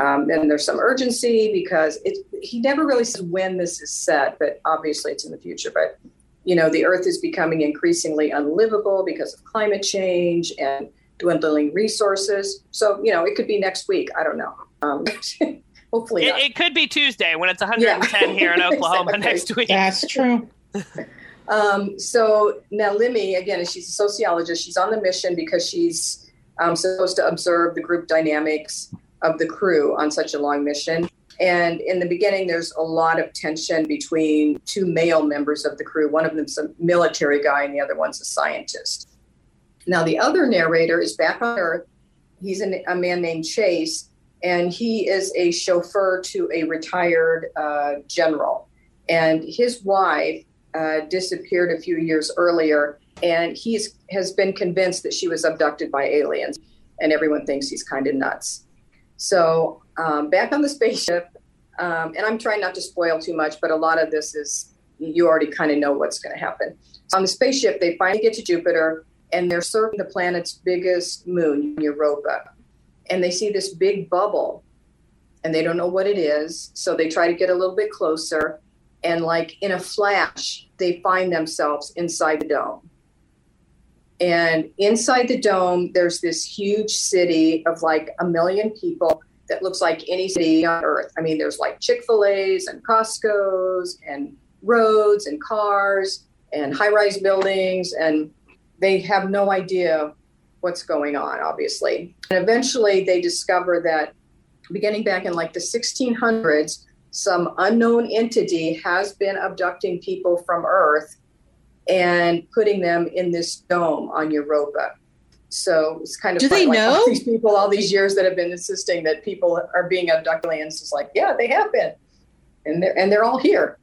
[SPEAKER 6] Um, and there's some urgency because it, he never really says when this is set, but obviously it's in the future. But you know, the Earth is becoming increasingly unlivable because of climate change and dwindling resources. So, you know, it could be next week. I don't know. Um, hopefully,
[SPEAKER 3] It,
[SPEAKER 6] not.
[SPEAKER 3] it could be Tuesday when it's 110
[SPEAKER 6] Yeah.
[SPEAKER 3] here in Oklahoma
[SPEAKER 6] Exactly.
[SPEAKER 3] next week.
[SPEAKER 2] That's true.
[SPEAKER 6] Um, so now Limi, again, she's a sociologist. She's on the mission because she's um, supposed to observe the group dynamics of the crew on such a long mission. And in the beginning, there's a lot of tension between two male members of the crew. One of them's a military guy, and the other one's a scientist. Now, the other narrator is back on Earth. He's an, a man named Chase, and he is a chauffeur to a retired uh, general. And his wife uh, disappeared a few years earlier, and he has been convinced that she was abducted by aliens, and everyone thinks he's kind of nuts. So, um, back on the spaceship, um, and I'm trying not to spoil too much, but a lot of this is you already kind of know what's going to happen. So On the spaceship, they finally get to Jupiter, and they're serving the planet's biggest moon, Europa, and they see this big bubble, and they don't know what it is, so they try to get a little bit closer and like in a flash they find themselves inside the dome And inside the dome, there's this huge city of like a million people that looks like any city on earth. I mean, there's like Chick fil A's and Costco's and roads and cars and high rise buildings. And they have no idea what's going on, obviously. And eventually they discover that beginning back in like the 1600s, some unknown entity has been abducting people from Earth and putting them in this dome on Europa. So it's kind of
[SPEAKER 2] Do they
[SPEAKER 6] like,
[SPEAKER 2] know?
[SPEAKER 6] all these people all these years that have been insisting that people are being abducted aliens. It's like, yeah, they have been, and they're and they're all here.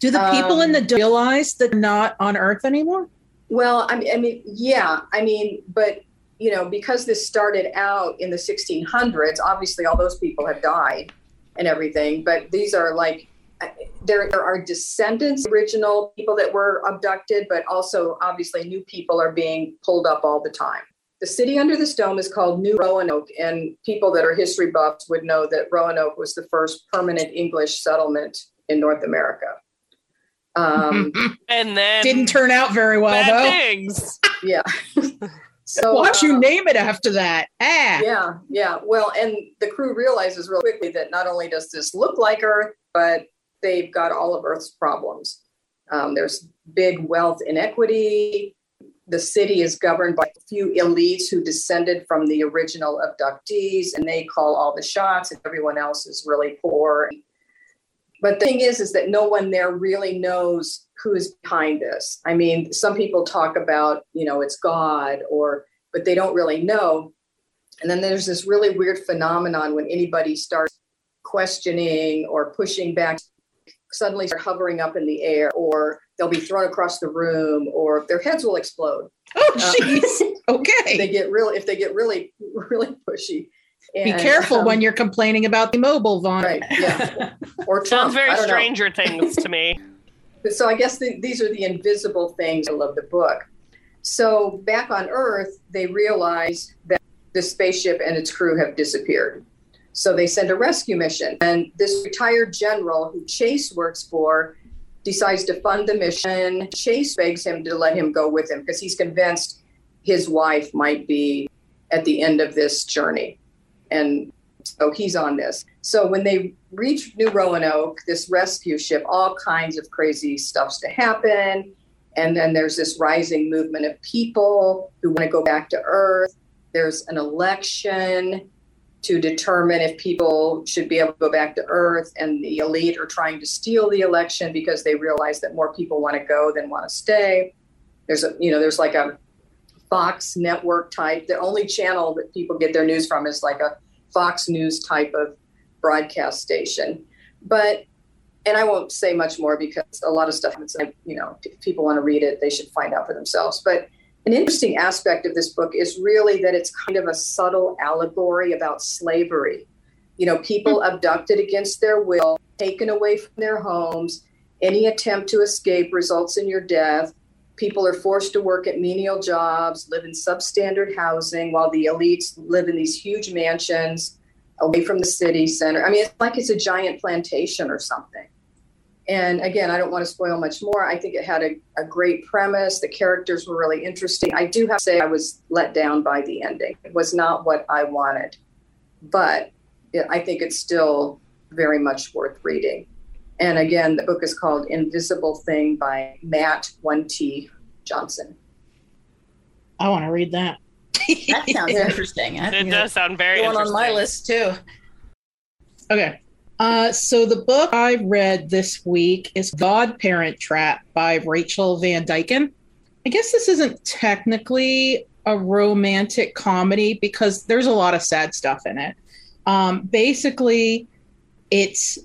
[SPEAKER 2] Do the people in
[SPEAKER 6] Um,
[SPEAKER 2] the dome realize that they're not on Earth anymore?
[SPEAKER 6] Well, I mean, I mean, yeah, I mean, but you know, because this started out in the 1600s, obviously all those people have died and everything. But these are like there, there are descendants, original people that were abducted, but also obviously new people are being pulled up all the time. The city under this dome is called New Roanoke, and people that are history buffs would know that Roanoke was the first permanent English settlement in North America. Um,
[SPEAKER 3] And then
[SPEAKER 2] Didn't turn out very well,
[SPEAKER 3] bad
[SPEAKER 2] though.
[SPEAKER 3] things.
[SPEAKER 6] yeah. so
[SPEAKER 2] Why'd you
[SPEAKER 6] uh,
[SPEAKER 2] name it after that? Ah.
[SPEAKER 6] Yeah, yeah. Well, and the crew realizes real quickly that not only does this look like Earth, but they've got all of Earth's problems. Um, there's big wealth inequity. The city is governed by a few elites who descended from the original abductees, and they call all the shots, and everyone else is really poor. But the thing is, is that no one there really knows who is behind this. I mean, some people talk about, you know, it's God, or but they don't really know. And then there's this really weird phenomenon when anybody starts questioning or pushing back, suddenly start hovering up in the air, or they'll be thrown across the room, or their heads will explode.
[SPEAKER 2] Oh,
[SPEAKER 6] Uh,
[SPEAKER 2] jeez. Okay.
[SPEAKER 6] they get really, if they get really, really pushy.
[SPEAKER 2] Be careful
[SPEAKER 6] um,
[SPEAKER 2] when you're complaining about the mobile, Vaughn.
[SPEAKER 6] right, yeah, or Trump.
[SPEAKER 3] Sounds very
[SPEAKER 6] I don't know.
[SPEAKER 3] Stranger Things to me.
[SPEAKER 6] so I guess the, these are the invisible things love the book. So back on Earth, they realize that the spaceship and its crew have disappeared. So they send a rescue mission, and this retired general who Chase works for decides to fund the mission. Chase begs him to let him go with him because he's convinced his wife might be at the end of this journey, and so he's on this. So when they reach New Roanoke, this rescue ship, all kinds of crazy stuff's to happen. And then there's this rising movement of people who want to go back to Earth. There's an election to determine if people should be able to go back to Earth. And the elite are trying to steal the election because they realize that more people want to go than want to stay. There's a, you know, there's like a Fox network type. The only channel that people get their news from is like a Fox News type of broadcast station. But and I won't say much more because a lot of stuff it's you know, if people want to read it, they should find out for themselves. But an interesting aspect of this book is really that it's kind of a subtle allegory about slavery. You know, people hmm. abducted against their will, taken away from their homes. Any attempt to escape results in your death. People are forced to work at menial jobs, live in substandard housing, while the elites live in these huge mansions away from the city center. I mean, it's like it's a giant plantation or something. And again, I don't want to spoil much more. I think it had a, a great premise. The characters were really interesting. I do have to say, I was let down by the ending. It was not what I wanted, but it, I think it's still very much worth reading. And again, the book is called Invisible Thing by Mat 1T Johnson.
[SPEAKER 2] I want to read that.
[SPEAKER 5] That sounds interesting. I
[SPEAKER 3] It does sound very
[SPEAKER 5] Going
[SPEAKER 3] interesting.
[SPEAKER 5] on my list too.
[SPEAKER 2] Okay. Uh, so the book I read this week is Godparent Trap by Rachel Van Dyken. I guess this isn't technically a romantic comedy because there's a lot of sad stuff in it. Um, basically, it's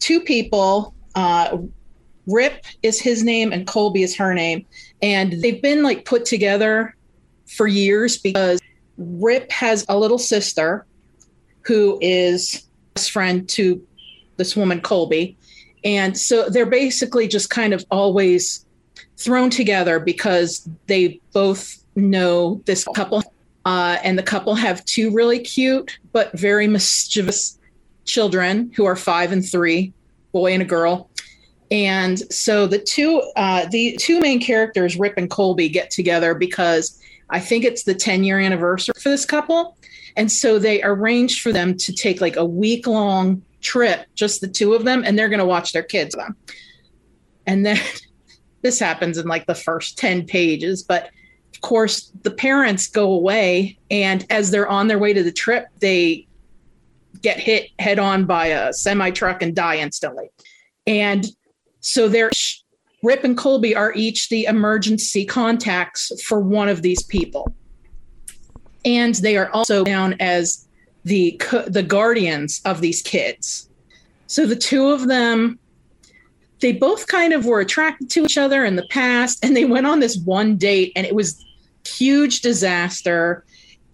[SPEAKER 2] two people. Uh, Rip is his name and Colby is her name, and they've been like put together for years because Rip has a little sister who is best friend to this woman Colby, and so they're basically just kind of always thrown together because they both know this couple, uh, and the couple have two really cute but very mischievous children who are five and three, boy and a girl. And so the two uh, the two main characters, Rip and Colby, get together because I think it's the 10 year anniversary for this couple. And so they arranged for them to take like a week long trip, just the two of them, and they're going to watch their kids. And then this happens in like the first 10 pages, but of course the parents go away and as they're on their way to the trip, they get hit head on by a semi truck and die instantly. And so they're Rip and Colby are each the emergency contacts for one of these people. And they are also known as the the guardians of these kids. So the two of them they both kind of were attracted to each other in the past and they went on this one date and it was huge disaster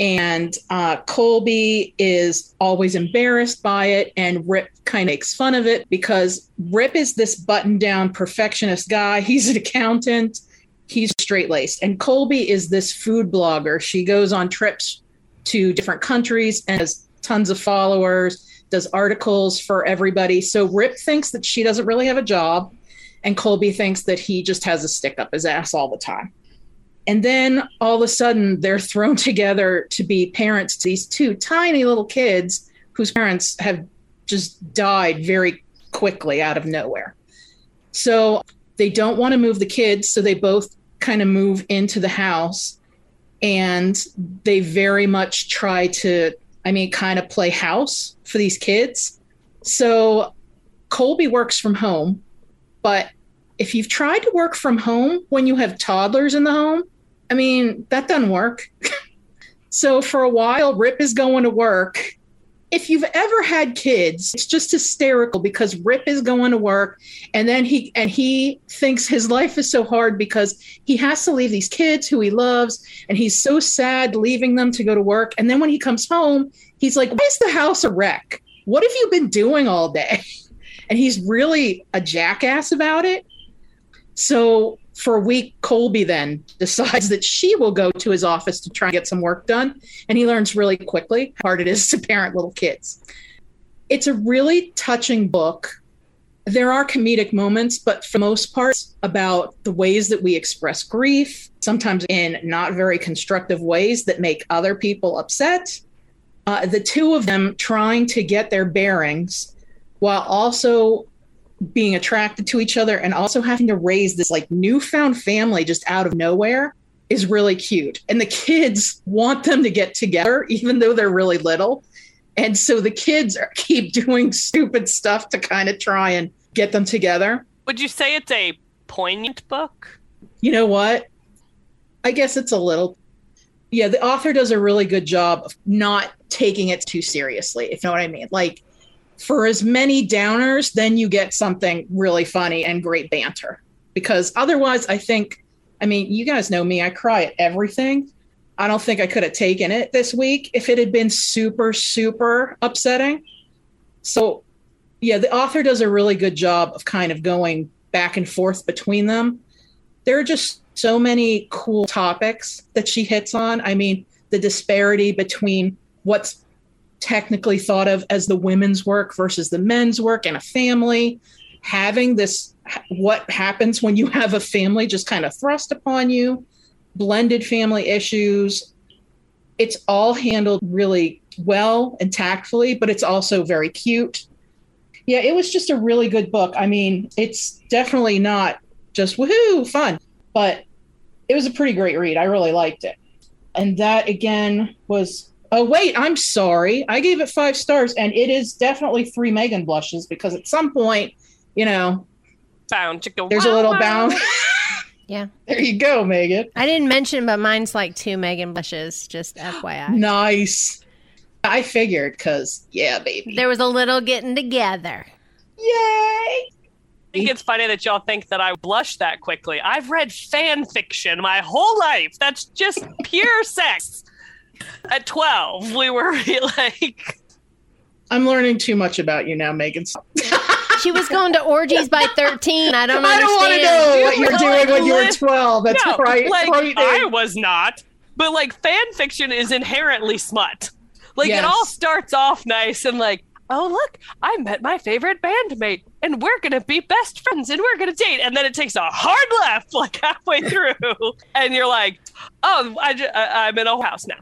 [SPEAKER 2] and uh, Colby is always embarrassed by it, and Rip kind of makes fun of it because Rip is this button down perfectionist guy. He's an accountant, he's straight laced, and Colby is this food blogger. She goes on trips to different countries and has tons of followers, does articles for everybody. So Rip thinks that she doesn't really have a job, and Colby thinks that he just has a stick up his ass all the time. And then all of a sudden, they're thrown together to be parents to these two tiny little kids whose parents have just died very quickly out of nowhere. So they don't want to move the kids. So they both kind of move into the house and they very much try to, I mean, kind of play house for these kids. So Colby works from home, but if you've tried to work from home when you have toddlers in the home, I mean, that doesn't work. so for a while, Rip is going to work. If you've ever had kids, it's just hysterical because Rip is going to work and then he and he thinks his life is so hard because he has to leave these kids who he loves and he's so sad leaving them to go to work. And then when he comes home, he's like, Why is the house a wreck? What have you been doing all day? And he's really a jackass about it. So for a week, Colby then decides that she will go to his office to try and get some work done. And he learns really quickly how hard it is to parent little kids. It's a really touching book. There are comedic moments, but for most part, about the ways that we express grief, sometimes in not very constructive ways that make other people upset. Uh, the two of them trying to get their bearings while also being attracted to each other and also having to raise this like newfound family just out of nowhere is really cute. And the kids want them to get together, even though they're really little. And so the kids are, keep doing stupid stuff to kind of try and get them together.
[SPEAKER 3] Would you say it's a poignant book?
[SPEAKER 2] You know what? I guess it's a little. Yeah, the author does a really good job of not taking it too seriously, if you know what I mean. Like, for as many downers, then you get something really funny and great banter. Because otherwise, I think, I mean, you guys know me, I cry at everything. I don't think I could have taken it this week if it had been super, super upsetting. So, yeah, the author does a really good job of kind of going back and forth between them. There are just so many cool topics that she hits on. I mean, the disparity between what's technically thought of as the women's work versus the men's work and a family. Having this what happens when you have a family just kind of thrust upon you blended family issues. It's all handled really well and tactfully but it's also very cute. Yeah it was just a really good book. I mean it's definitely not just woohoo fun but it was a pretty great read. I really liked it. And that again was Oh, wait, I'm sorry. I gave it five stars, and it is definitely three Megan blushes because at some point, you know,
[SPEAKER 3] bound to go.
[SPEAKER 2] There's
[SPEAKER 3] wow,
[SPEAKER 2] a little
[SPEAKER 3] wow.
[SPEAKER 2] bound.
[SPEAKER 4] Yeah.
[SPEAKER 2] there you go, Megan.
[SPEAKER 4] I didn't mention, but mine's like two Megan blushes, just FYI.
[SPEAKER 2] Nice. I figured because, yeah, baby.
[SPEAKER 4] There was a little getting together.
[SPEAKER 2] Yay.
[SPEAKER 3] I think it's funny that y'all think that I blush that quickly. I've read fan fiction my whole life. That's just pure sex. At 12, we were like.
[SPEAKER 2] I'm learning too much about you now, Megan.
[SPEAKER 4] She was going to orgies by 13. I don't
[SPEAKER 2] I don't want to know what
[SPEAKER 3] You
[SPEAKER 2] you're doing
[SPEAKER 3] like
[SPEAKER 2] when you were
[SPEAKER 3] lit-
[SPEAKER 2] 12. That's
[SPEAKER 3] no,
[SPEAKER 2] right.
[SPEAKER 3] like
[SPEAKER 2] right
[SPEAKER 3] I was not. But like fan fiction is inherently smut. Like
[SPEAKER 2] Yes.
[SPEAKER 3] it all starts off nice and like oh look, I met my favorite bandmate, and we're gonna be best friends, and we're gonna date. And then it takes a hard left like halfway through, and you're like, oh, I, ju- I I'm in a house now.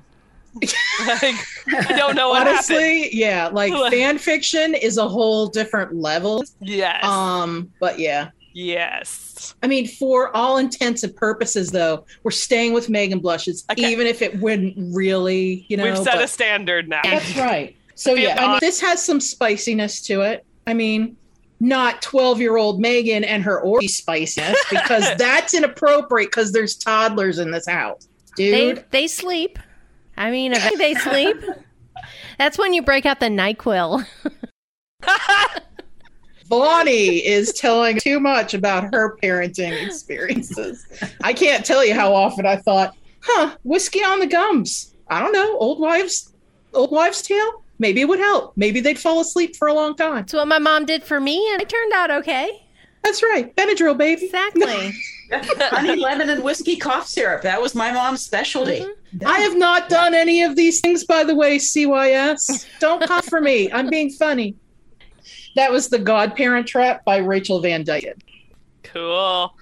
[SPEAKER 3] Like, I don't know what happened.
[SPEAKER 2] Honestly, yeah, like
[SPEAKER 3] Like-
[SPEAKER 2] fan fiction is a whole different level.
[SPEAKER 3] Yes,
[SPEAKER 2] Um, but yeah.
[SPEAKER 3] yes.
[SPEAKER 2] I mean, for all intents and purposes, though, we're staying with Megan Blushes,
[SPEAKER 3] Okay.
[SPEAKER 2] even if it wouldn't really, you know.
[SPEAKER 3] We've set
[SPEAKER 2] but-
[SPEAKER 3] a standard now.
[SPEAKER 2] That's right. So yeah, I mean, this has some spiciness to it. I mean, not twelve-year-old Megan and her orgy spiciness because that's inappropriate because there's toddlers in this house, Dude.
[SPEAKER 4] They
[SPEAKER 2] dude.
[SPEAKER 4] they sleep. I mean, eventually they sleep. That's when you break out the Nyquil.
[SPEAKER 2] Vonnie is telling too much about her parenting experiences. I can't tell you how often I thought, "Huh, whiskey on the gums." I don't know, old wives, old wives' tale. Maybe it would help. Maybe they'd fall asleep for a long time.
[SPEAKER 4] That's what my mom did for me, and it turned out okay.
[SPEAKER 2] That's right, Benadryl, baby.
[SPEAKER 4] Exactly.
[SPEAKER 5] Honey lemon and whiskey cough syrup. That was my mom's specialty.
[SPEAKER 2] I have not done any of these things, by the way, CYS. Don't come for me. I'm being funny. That was The Godparent Trap by Rachel Van Dyke.
[SPEAKER 3] Cool.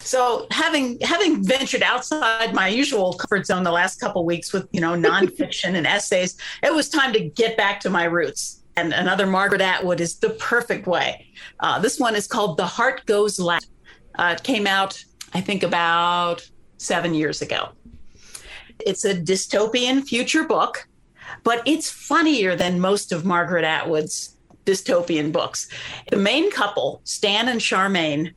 [SPEAKER 5] So having having ventured outside my usual comfort zone the last couple weeks with you know nonfiction and essays, it was time to get back to my roots. And another Margaret Atwood is the perfect way. Uh, this one is called "The Heart Goes Last." Uh, it came out, I think, about seven years ago. It's a dystopian future book, but it's funnier than most of Margaret Atwood's dystopian books. The main couple, Stan and Charmaine,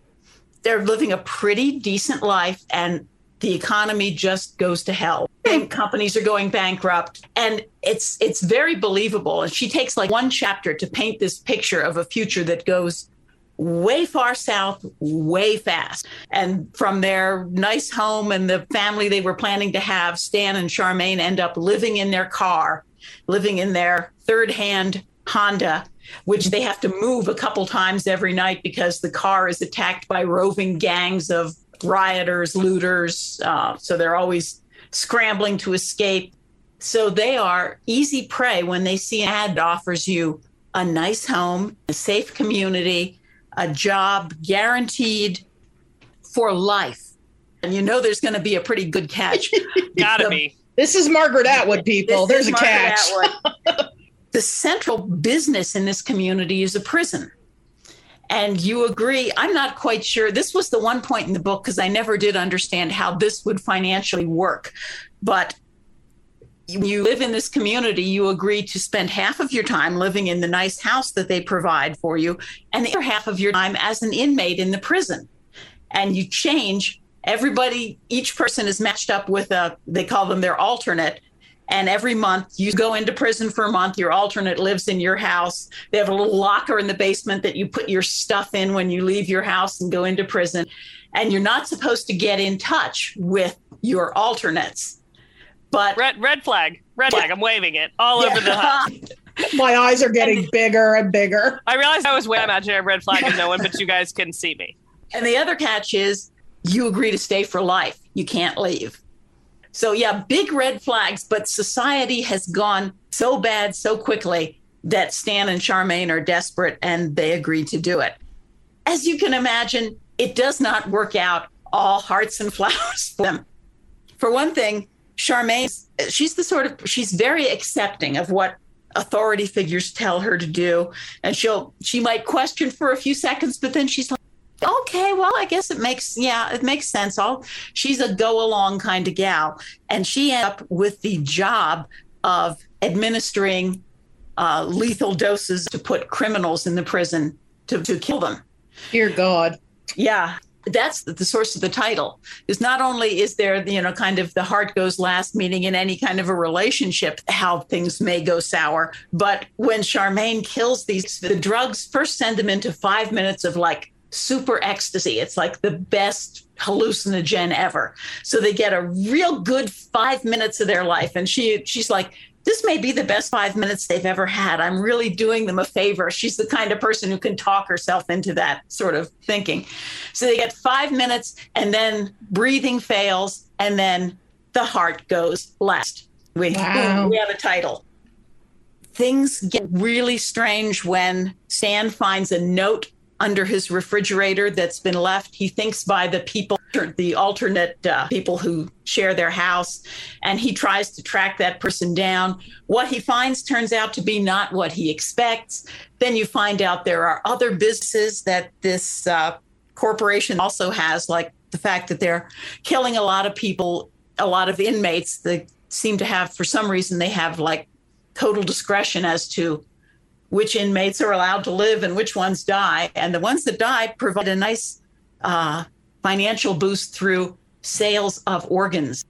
[SPEAKER 5] they're living a pretty decent life and the economy just goes to hell and companies are going bankrupt and it's it's very believable and she takes like one chapter to paint this picture of a future that goes way far south way fast and from their nice home and the family they were planning to have stan and charmaine end up living in their car living in their third hand honda which they have to move a couple times every night because the car is attacked by roving gangs of rioters, looters. Uh, so they're always scrambling to escape. So they are easy prey when they see an ad offers you a nice home, a safe community, a job guaranteed for life. And you know there's going to be a pretty good catch.
[SPEAKER 3] Gotta
[SPEAKER 5] The-
[SPEAKER 3] be.
[SPEAKER 2] This is Margaret Atwood, people.
[SPEAKER 5] this
[SPEAKER 2] There's a
[SPEAKER 5] Margaret
[SPEAKER 2] catch.
[SPEAKER 5] The central business in this community is a prison. And you agree, I'm not quite sure. This was the one point in the book because I never did understand how this would financially work. But you- live in this community, you agree to spend half of your time living in the nice house that they provide for you, and the other half of your time as an inmate in the prison. And you change everybody, each person is matched up with a, they call them their alternate. And every month you go into prison for a month, your alternate lives in your house. They have a little locker in the basement that you put your stuff in when you leave your house and go into prison. And you're not supposed to get in touch with your alternates. But
[SPEAKER 3] Red red flag. Red flag. I'm waving it all over the house.
[SPEAKER 2] My eyes are getting bigger and bigger.
[SPEAKER 3] I realized I was way imaginary red flag and no one but you guys can see me.
[SPEAKER 5] And the other catch is you agree to stay for life. You can't leave. So, yeah, big red flags, but society has gone so bad so quickly that Stan and Charmaine are desperate and they agree to do it. As you can imagine, it does not work out all hearts and flowers for them. For one thing, Charmaine, she's the sort of, she's very accepting of what authority figures tell her to do. And she'll, she might question for a few seconds, but then she's like, okay, well, I guess it makes, yeah, it makes sense. All she's a go along kind of gal. And she ends up with the job of administering uh, lethal doses to put criminals in the prison to, to kill them.
[SPEAKER 2] Dear God.
[SPEAKER 5] Yeah. That's the, source of the title. Is not only is there, you know, kind of the heart goes last, meaning in any kind of a relationship, how things may go sour. But when Charmaine kills these, the drugs first send them into five minutes of like super ecstasy. It's like the best hallucinogen ever. So they get a real good five minutes of their life. And she she's like, this may be the best five minutes they've ever had. I'm really doing them a favor. She's the kind of person who can talk herself into that sort of thinking. So they get five minutes and then breathing fails and then the heart goes last. We,
[SPEAKER 2] Wow.
[SPEAKER 5] we have a title. things get really strange when Stan finds a note under his refrigerator that's been left. He thinks by the people, the alternate uh, people who share their house, and he tries to track that person down. What he finds turns out to be not what he expects. Then you find out there are other businesses that this uh, corporation also has, like the fact that they're killing a lot of people, a lot of inmates. that seem to have, for some reason, they have like total discretion as to which inmates are allowed to live and which ones die. And the ones that die provide a nice uh, financial boost through sales of organs.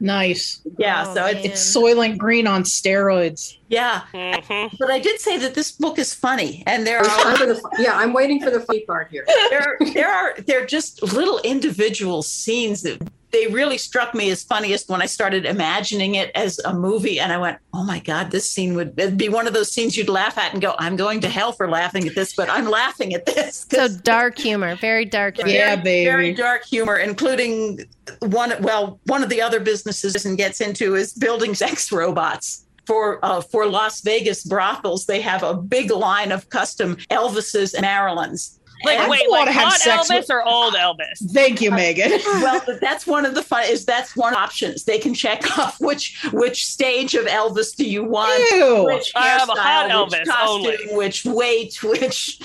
[SPEAKER 2] Nice.
[SPEAKER 5] Yeah,
[SPEAKER 4] Oh,
[SPEAKER 5] so it,
[SPEAKER 4] man.
[SPEAKER 2] It's Soylent Green on steroids.
[SPEAKER 5] yeah.
[SPEAKER 3] Mhm.
[SPEAKER 5] But I did say that this book is funny, and there are
[SPEAKER 6] the yeah, I'm waiting for the funny part here.
[SPEAKER 5] there there are there are just little individual scenes that they really struck me as funniest when I started imagining it as a movie, and I went, "Oh my god, this scene would be one of those scenes you'd laugh at and go, I'm going to hell for laughing at this, but I'm laughing at this."
[SPEAKER 4] So
[SPEAKER 5] 'cause
[SPEAKER 4] dark humor, very dark humor.
[SPEAKER 2] Yeah,
[SPEAKER 5] very, Very dark humor, including one. Well, one of the other businesses and gets into is building sex robots. For uh, for Las Vegas brothels, they have a big line of custom Elvises and Marilyns.
[SPEAKER 3] Like,
[SPEAKER 2] I
[SPEAKER 3] wait,
[SPEAKER 2] don't wanna
[SPEAKER 3] like
[SPEAKER 2] have
[SPEAKER 3] hot
[SPEAKER 2] sex
[SPEAKER 3] Elvis
[SPEAKER 2] with-
[SPEAKER 3] or old Elvis?
[SPEAKER 2] Thank you, Megan.
[SPEAKER 5] well, that's one of the fun is that's one options they can check off which which stage of Elvis do you want.
[SPEAKER 2] Ew.
[SPEAKER 5] Which
[SPEAKER 3] I have a hot
[SPEAKER 5] hairstyle, which
[SPEAKER 3] Elvis
[SPEAKER 5] costume,
[SPEAKER 3] only.
[SPEAKER 5] which weight, which,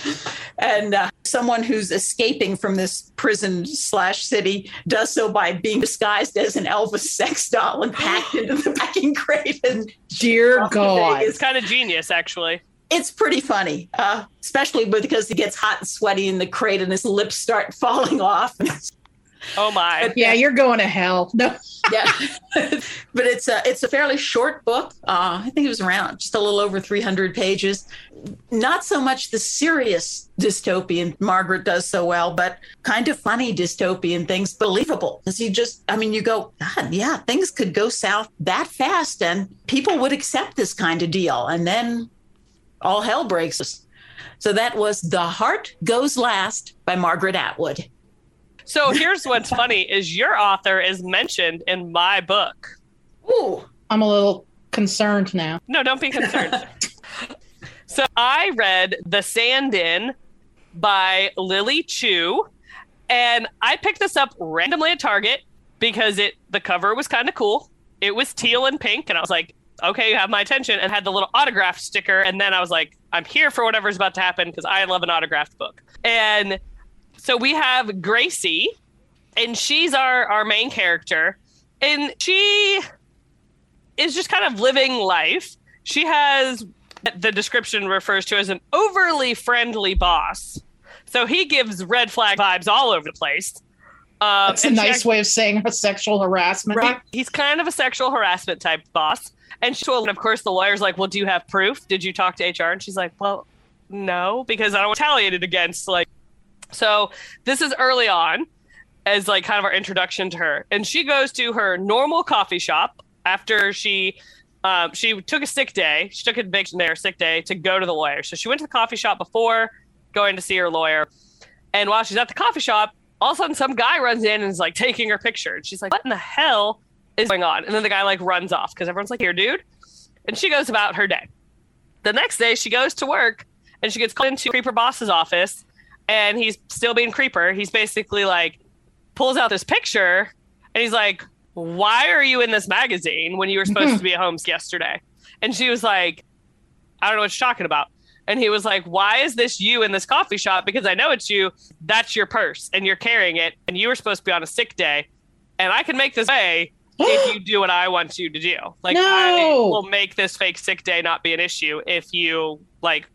[SPEAKER 5] and uh, someone who's escaping from this prison slash city does so by being disguised as an Elvis sex doll and packed into the packing crate. And
[SPEAKER 2] Dear God.
[SPEAKER 3] It's kind of genius, actually.
[SPEAKER 5] It's pretty funny, uh, especially because he gets hot and sweaty in the crate and his lips start falling off.
[SPEAKER 3] Oh my.
[SPEAKER 2] Yeah, you're going to hell. No.
[SPEAKER 5] yeah but it's a it's a fairly short book uh, i think it was around just a little over 300 pages not so much the serious dystopian margaret does so well but kind of funny dystopian things believable because you just i mean you go god yeah things could go south that fast and people would accept this kind of deal and then all hell breaks loose so that was the heart goes last by margaret atwood
[SPEAKER 3] So here's what's funny is your author is mentioned in my book.
[SPEAKER 5] Ooh.
[SPEAKER 2] I'm a little concerned now.
[SPEAKER 3] No, don't be concerned. so I read The Stand-In by Lily Chu, and I picked this up randomly at Target because it the cover was kind of cool. It was teal and pink, and I was like, okay, you have my attention, and had the little autograph sticker. And then I was like, I'm here for whatever's about to happen because I love an autographed book. And so we have Gracie, and she's our our main character, and she is just kind of living life. She has the description refers to as an overly friendly boss. So he gives red flag vibes all over the place. Um,
[SPEAKER 2] That's a nice
[SPEAKER 3] actually-
[SPEAKER 2] way of saying a sexual harassment.
[SPEAKER 5] Right.
[SPEAKER 3] He's kind of a sexual harassment type boss. And she and of course, the lawyer's like, Well, do you have proof? Did you talk to HR? And she's like, Well, no, because I don't want retaliated against. Like, so this is early on as like kind of our introduction to her. And she goes to her normal coffee shop after she um, she took a sick day. She took a day or sick day to go to the lawyer. So she went to the coffee shop before going to see her lawyer. And while she's at the coffee shop, all of a sudden some guy runs in and is like taking her picture. And she's like, What in the hell is going on? And then the guy like runs off because everyone's like, Here, dude. And she goes about her day. The next day she goes to work and she gets called into Creeper Boss's office and he's still being Creeper. He's basically like pulls out this picture and he's like, Why are you in this magazine when you were supposed to be at home yesterday? And she was like, I don't know what you're talking about. And he was like, Why is this you in this coffee shop? Because I know it's you. That's your purse and you're carrying it. And you were supposed to be on a sick day. And I can make this way if you do what I want you to do. Like, I will make this fake sick day not be an issue if you, like,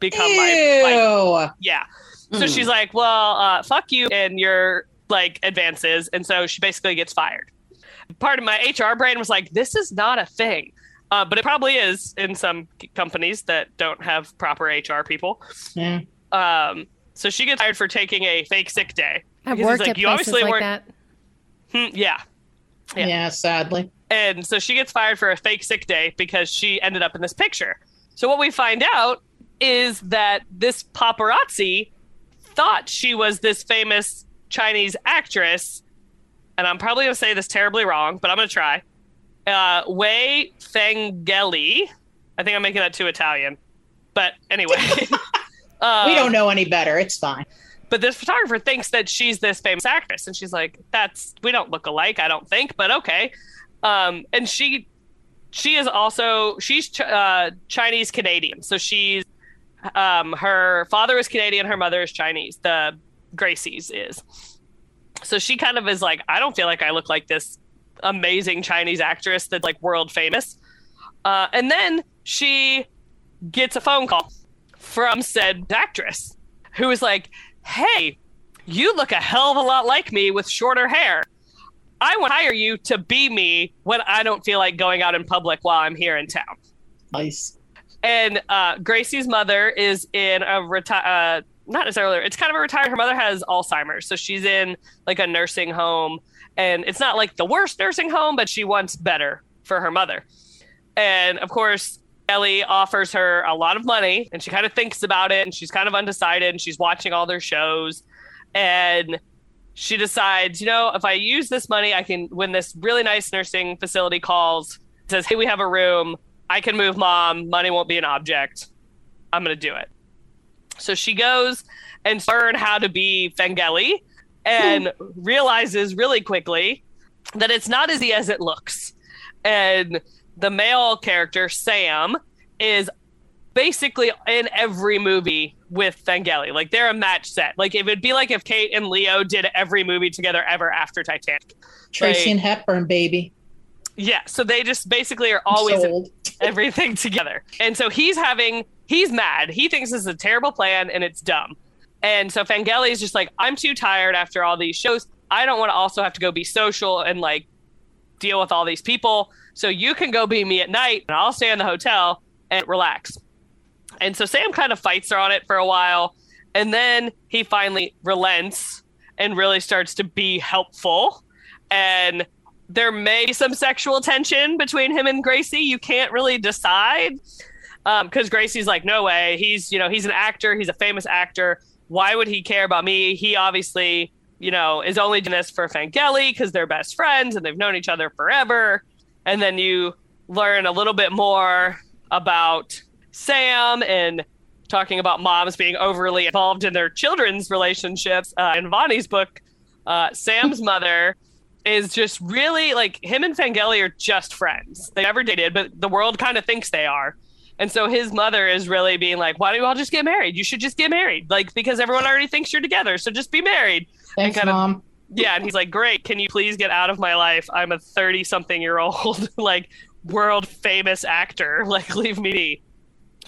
[SPEAKER 3] become my, like,
[SPEAKER 2] Ew.
[SPEAKER 3] yeah. So
[SPEAKER 5] Mm.
[SPEAKER 3] she's like, well, uh, fuck you and your like advances. And so she basically gets fired. Part of my HR brain was like, this is not a thing. Uh, but it probably is in some companies that don't have proper HR people.
[SPEAKER 2] Yeah.
[SPEAKER 3] Um, so she gets fired for taking a fake sick day.
[SPEAKER 4] I've worked
[SPEAKER 3] like,
[SPEAKER 4] at
[SPEAKER 3] you
[SPEAKER 4] places
[SPEAKER 3] obviously
[SPEAKER 4] like
[SPEAKER 3] weren't-
[SPEAKER 4] that.
[SPEAKER 3] Hmm, yeah.
[SPEAKER 2] Yeah.
[SPEAKER 3] Yeah.
[SPEAKER 2] sadly.
[SPEAKER 3] And so she gets fired for a fake sick day because she ended up in this picture. So what we find out is that this paparazzi thought she was this famous Chinese actress, and I'm probably going to say this terribly wrong, but I'm going to try. Uh, Wei Fengeli, I think I'm making that too Italian. But anyway,
[SPEAKER 2] we don't know any better. It's fine.
[SPEAKER 3] But this photographer thinks that she's this famous actress, and she's like, "That's we don't look alike, I don't think, but okay." Um, and she she is also she's ch- uh, Chinese Canadian, so she's um, her father is Canadian, her mother is Chinese. The Gracie's is. So she kind of is like, I don't feel like I look like this amazing Chinese actress that's like world famous. Uh, and then she gets a phone call from said actress who is like, Hey, you look a hell of a lot like me with shorter hair. I want to hire you to be me when I don't feel like going out in public while I'm here in town.
[SPEAKER 2] Nice.
[SPEAKER 3] And uh, Gracie's mother is in a retire, uh, not necessarily, it's kind of a retired. Her mother has Alzheimer's. So she's in like a nursing home. And it's not like the worst nursing home, but she wants better for her mother. And of course, Ellie offers her a lot of money and she kind of thinks about it and she's kind of undecided and she's watching all their shows. And she decides, you know, if I use this money, I can, when this really nice nursing facility calls, says, hey, we have a room, I can move mom, money won't be an object. I'm going to do it. So she goes and learn how to be Fangeli and hmm. realizes really quickly that it's not as easy as it looks. And the male character, Sam, is basically in every movie with Fangeli. Like they're a match set. Like it would be like if Kate and Leo did every movie together ever after Titanic.
[SPEAKER 2] Tracy
[SPEAKER 3] They-
[SPEAKER 2] and Hepburn, baby.
[SPEAKER 3] yeah, so they just basically are always in everything together. And so he's having he's mad. He thinks this is a terrible plan and it's dumb. And so Fangeli is just like, I'm too tired after all these shows. I don't want to also have to go be social and like deal with all these people. So you can go be me at night and I'll stay in the hotel and relax. And so Sam kind of fights her on it for a while. And then he finally relents and really starts to be helpful. And there may be some sexual tension between him and Gracie. You can't really decide um, because Gracie's like, no way. He's you know he's an actor. He's a famous actor. Why would he care about me? He obviously you know is only doing this for Fangeli because they're best friends and they've known each other forever. And then you learn a little bit more about Sam and talking about moms being overly involved in their children's relationships. Uh, in Vonnie's book, uh, Sam's mother is just really like him and Fangeli are just friends. They never dated, but the world kind of thinks they are. And so his mother is really being like, why don't you all just get married? You should just get married. Like, because everyone already thinks you're together. So just be married.
[SPEAKER 2] Thanks,
[SPEAKER 3] kind of-
[SPEAKER 2] mom.
[SPEAKER 3] Yeah. And he's like, great. Can you please get out of my life? I'm a 30 something year old, like world famous actor. Like, leave me be.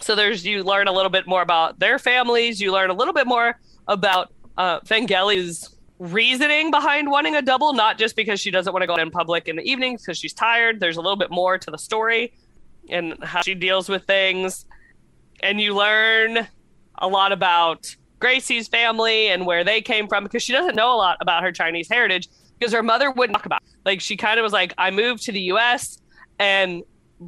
[SPEAKER 3] So there's, you learn a little bit more about their families. You learn a little bit more about uh, Fangeli's reasoning behind wanting a double, not just because she doesn't want to go out in public in the evenings because she's tired. There's a little bit more to the story and how she deals with things. And you learn a lot about Gracie's family and where they came from because she doesn't know a lot about her Chinese heritage because her mother wouldn't talk about. It. Like she kind of was like, I moved to the U.S. and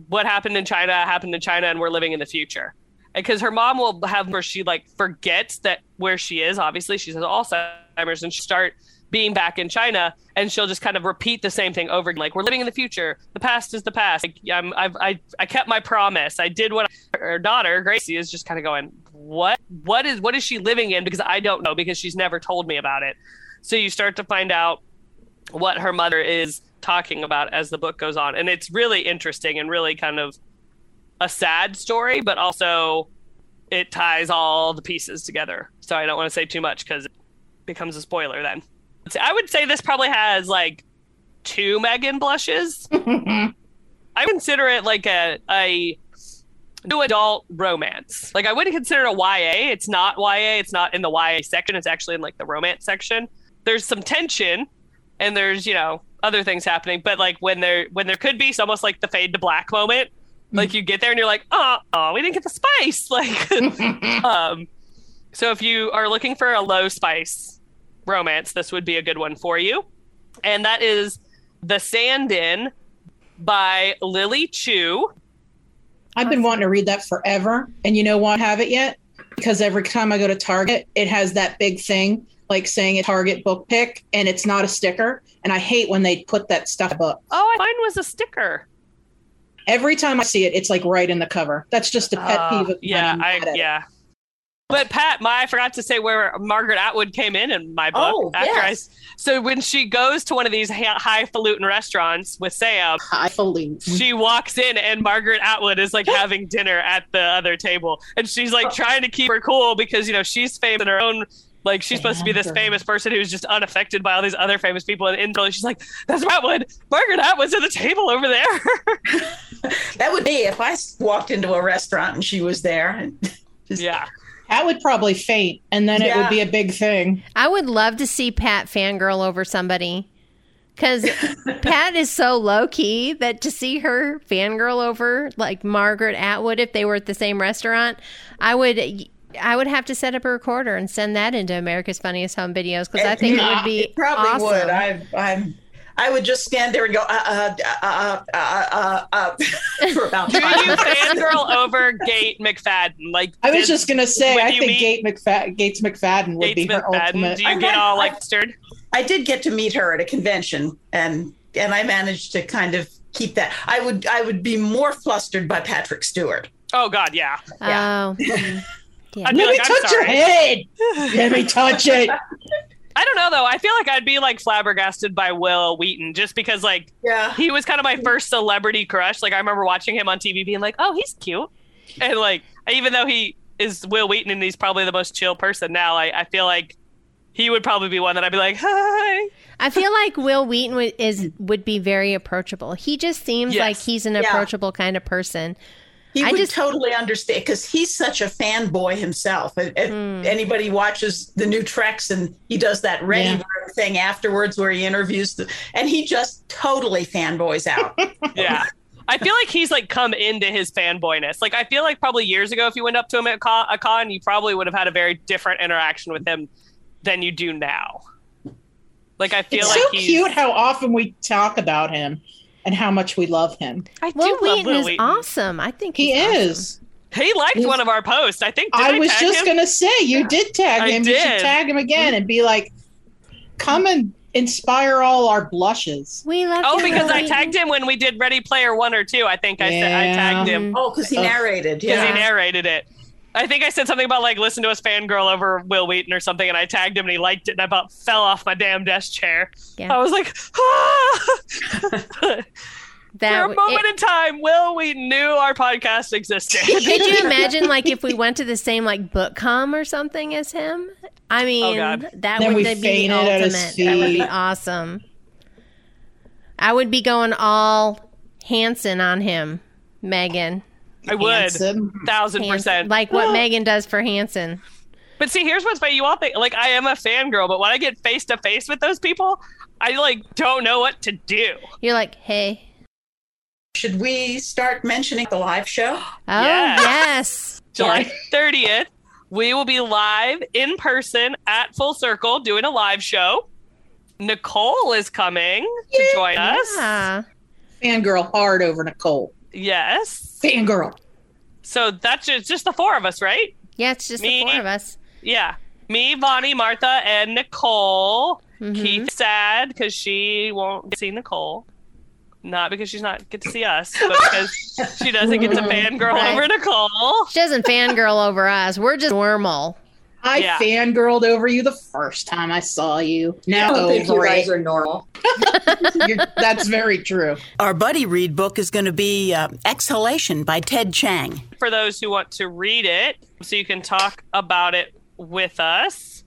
[SPEAKER 3] what happened in China happened in China, and we're living in the future. Because her mom will have where she like forgets that where she is. Obviously, she has Alzheimer's, and she start being back in China, and she'll just kind of repeat the same thing over again. Like we're living in the future. The past is the past. Like, I'm, I've, I, I kept my promise. I did what I, her daughter Gracie is just kind of going, what, what is, what is she living in? Because I don't know because she's never told me about it. So you start to find out what her mother is talking about as the book goes on, and it's really interesting and really kind of a sad story, but also it ties all the pieces together. So I don't want to say too much because it becomes a spoiler then. I would say this probably has like two Megan blushes. I consider it like a a new adult romance. Like I wouldn't consider it a YA. It's not YA. It's not in the YA section. It's actually in like the romance section. There's some tension, and there's you know other things happening. But like when there when there could be, it's almost like the fade to black moment. Like you get there and you're like, oh, oh, we didn't get the spice. Like, um, so if you are looking for a low spice romance, this would be a good one for you. And that is The Stand-In by Lily Chu.
[SPEAKER 2] I've been wanting to read that forever, and you know why I have it yet? Because every time I go to Target, it has that big thing like saying a Target book pick, and it's not a sticker. And I hate when they put that stuff book.
[SPEAKER 3] Oh, mine was a sticker.
[SPEAKER 2] Every time I see it, it's like right in the cover. That's just a pet
[SPEAKER 3] Uh,
[SPEAKER 2] peeve. Of
[SPEAKER 3] yeah. I
[SPEAKER 2] yeah. it.
[SPEAKER 3] But Pat, my I forgot to say where Margaret Atwood came in in my book.
[SPEAKER 5] Oh,
[SPEAKER 3] after I, so when she goes to one of these highfalutin restaurants with Sam,
[SPEAKER 2] fully.
[SPEAKER 3] she walks in and Margaret Atwood is like having dinner at the other table, and she's like oh. trying to keep her cool because you know she's famous in her own. Like she's supposed to be this famous person who's just unaffected by all these other famous people, and internally she's like, "That's Atwood. Margaret Atwood's at the table over there."
[SPEAKER 5] That would be if I walked into a restaurant and she was there. And just,
[SPEAKER 3] yeah,
[SPEAKER 2] Pat would probably faint, and then it would be a big thing.
[SPEAKER 4] I would love to see Pat fangirl over somebody. Because Pat is so low key that to see her fangirl over like Margaret Atwood if they were at the same restaurant, I would I would have to set up a recorder and send that into America's Funniest Home Videos because I think it would be
[SPEAKER 5] It probably
[SPEAKER 4] awesome.
[SPEAKER 5] would. I, I'm. I would just stand there and go, uh, uh, uh, uh, uh, uh, uh, for about
[SPEAKER 3] do you
[SPEAKER 5] minutes.
[SPEAKER 3] fangirl over Gate McFadden? Like
[SPEAKER 2] I was
[SPEAKER 3] did-
[SPEAKER 2] just gonna say, I think Gate McFa- Gates McFadden would
[SPEAKER 3] Gates
[SPEAKER 2] be her
[SPEAKER 3] McFadden,
[SPEAKER 2] ultimate.
[SPEAKER 3] do you
[SPEAKER 5] I
[SPEAKER 3] get
[SPEAKER 5] had-
[SPEAKER 3] all
[SPEAKER 5] I-
[SPEAKER 3] like stirred?
[SPEAKER 5] I did get to meet her at a convention, and and I managed to kind of keep that. I would I would be more flustered by Patrick Stewart.
[SPEAKER 3] Oh God, yeah.
[SPEAKER 4] Oh, mm. yeah.
[SPEAKER 3] I'd
[SPEAKER 2] Let me
[SPEAKER 3] like, I'm
[SPEAKER 2] touch your head. Let me touch it.
[SPEAKER 3] I don't know though. I feel like I'd be like flabbergasted by Wil Wheaton just because like
[SPEAKER 5] Yeah,
[SPEAKER 3] he was kind of my first celebrity crush. Like I remember watching him on TV, being like, "Oh, he's cute," and like even though he is Wil Wheaton and he's probably the most chill person now, I, I feel like he would probably be one that I'd be like, "Hi."
[SPEAKER 4] I feel like Wil Wheaton would, is would be very approachable. He just seems
[SPEAKER 3] Yes.
[SPEAKER 4] like he's an
[SPEAKER 5] Yeah.
[SPEAKER 4] approachable kind of person.
[SPEAKER 5] He
[SPEAKER 4] I
[SPEAKER 5] would
[SPEAKER 4] just-
[SPEAKER 5] totally understand because he's such a fanboy himself. If if
[SPEAKER 4] Hmm.
[SPEAKER 5] anybody watches the new Treks and he does that ready
[SPEAKER 2] Yeah.
[SPEAKER 5] Thing afterwards where he interviews the, and he just totally fanboys out.
[SPEAKER 3] Yeah. I feel like he's like come into his fanboyness. Like I feel like probably years ago, if you went up to him at con, a con, you probably would have had a very different interaction with him than you do now. Like I feel
[SPEAKER 2] It's
[SPEAKER 3] like
[SPEAKER 2] so
[SPEAKER 3] he's,
[SPEAKER 2] cute how often we talk about him and how much we love him.
[SPEAKER 3] I do
[SPEAKER 4] Will
[SPEAKER 3] love
[SPEAKER 4] Wheaton
[SPEAKER 3] Will
[SPEAKER 4] is
[SPEAKER 3] Wheaton.
[SPEAKER 4] awesome. I think
[SPEAKER 2] He
[SPEAKER 4] he's awesome.
[SPEAKER 2] is.
[SPEAKER 3] He liked
[SPEAKER 2] He's-
[SPEAKER 3] one of our posts. I think. Did
[SPEAKER 2] I was
[SPEAKER 3] tag
[SPEAKER 2] just
[SPEAKER 3] him?
[SPEAKER 2] gonna say you did tag
[SPEAKER 3] I
[SPEAKER 2] him. You should tag him again mm-hmm. and be like, "Come and inspire all our blushes."
[SPEAKER 4] We love
[SPEAKER 3] Oh, because
[SPEAKER 4] Will
[SPEAKER 3] I tagged him when we did Ready Player One or Two. I think I said I tagged him
[SPEAKER 5] oh, because he
[SPEAKER 2] Oh.
[SPEAKER 5] narrated.
[SPEAKER 3] because
[SPEAKER 5] Yeah.
[SPEAKER 3] he narrated it. I think I said something about like listen to us fangirl over Wil Wheaton or something, and I tagged him and he liked it, and I about fell off my damn desk chair.
[SPEAKER 4] Yeah.
[SPEAKER 3] I was like, ah!
[SPEAKER 4] That
[SPEAKER 3] For a
[SPEAKER 4] w-
[SPEAKER 3] moment
[SPEAKER 4] it-
[SPEAKER 3] in time, Will we knew our podcast existed.
[SPEAKER 4] could you imagine like if we went to the same like book com or something as him? I mean,
[SPEAKER 3] God.
[SPEAKER 4] that
[SPEAKER 2] Then
[SPEAKER 4] would
[SPEAKER 2] we
[SPEAKER 4] be the
[SPEAKER 2] fainted at his
[SPEAKER 4] ultimate. That would be awesome. I would be going all Hanson on him, Megan.
[SPEAKER 3] I would,
[SPEAKER 2] Handsome.
[SPEAKER 3] thousand percent.
[SPEAKER 4] like what Megan does for Hanson.
[SPEAKER 3] But see, here's what's funny. You all think like I am a fangirl, but when I get face to face with those people, I like don't know what to do.
[SPEAKER 4] You're like, hey,
[SPEAKER 5] Should we start mentioning the live show?
[SPEAKER 4] oh
[SPEAKER 3] Yes.
[SPEAKER 4] yes,
[SPEAKER 3] July 30th, we will be live in person at Full Circle doing a live show. Nicole is coming to join us.
[SPEAKER 4] yeah.
[SPEAKER 2] Fangirl hard over Nicole.
[SPEAKER 3] Yes.
[SPEAKER 2] Fangirl.
[SPEAKER 3] So that's just, just the four of us, right?
[SPEAKER 4] Yeah, it's just
[SPEAKER 3] Me?
[SPEAKER 4] the four of us.
[SPEAKER 3] Yeah. Me, Vonnie, Martha, and Nicole.
[SPEAKER 4] Mhm.
[SPEAKER 3] Keith's sad because she won't see Nicole. Not because she's not get to see us, but because she doesn't get to fangirl
[SPEAKER 4] Right.
[SPEAKER 3] over Nicole.
[SPEAKER 4] She doesn't fangirl over us. We're just normal.
[SPEAKER 2] I
[SPEAKER 3] Yeah.
[SPEAKER 2] fangirled over you the first time I saw you. Now
[SPEAKER 6] don't think you guys
[SPEAKER 2] it.
[SPEAKER 6] are normal.
[SPEAKER 2] That's very true.
[SPEAKER 7] Our buddy read book is going to be uh, Exhalation by Ted Chiang.
[SPEAKER 3] For those who want to read it, so you can talk about it with us.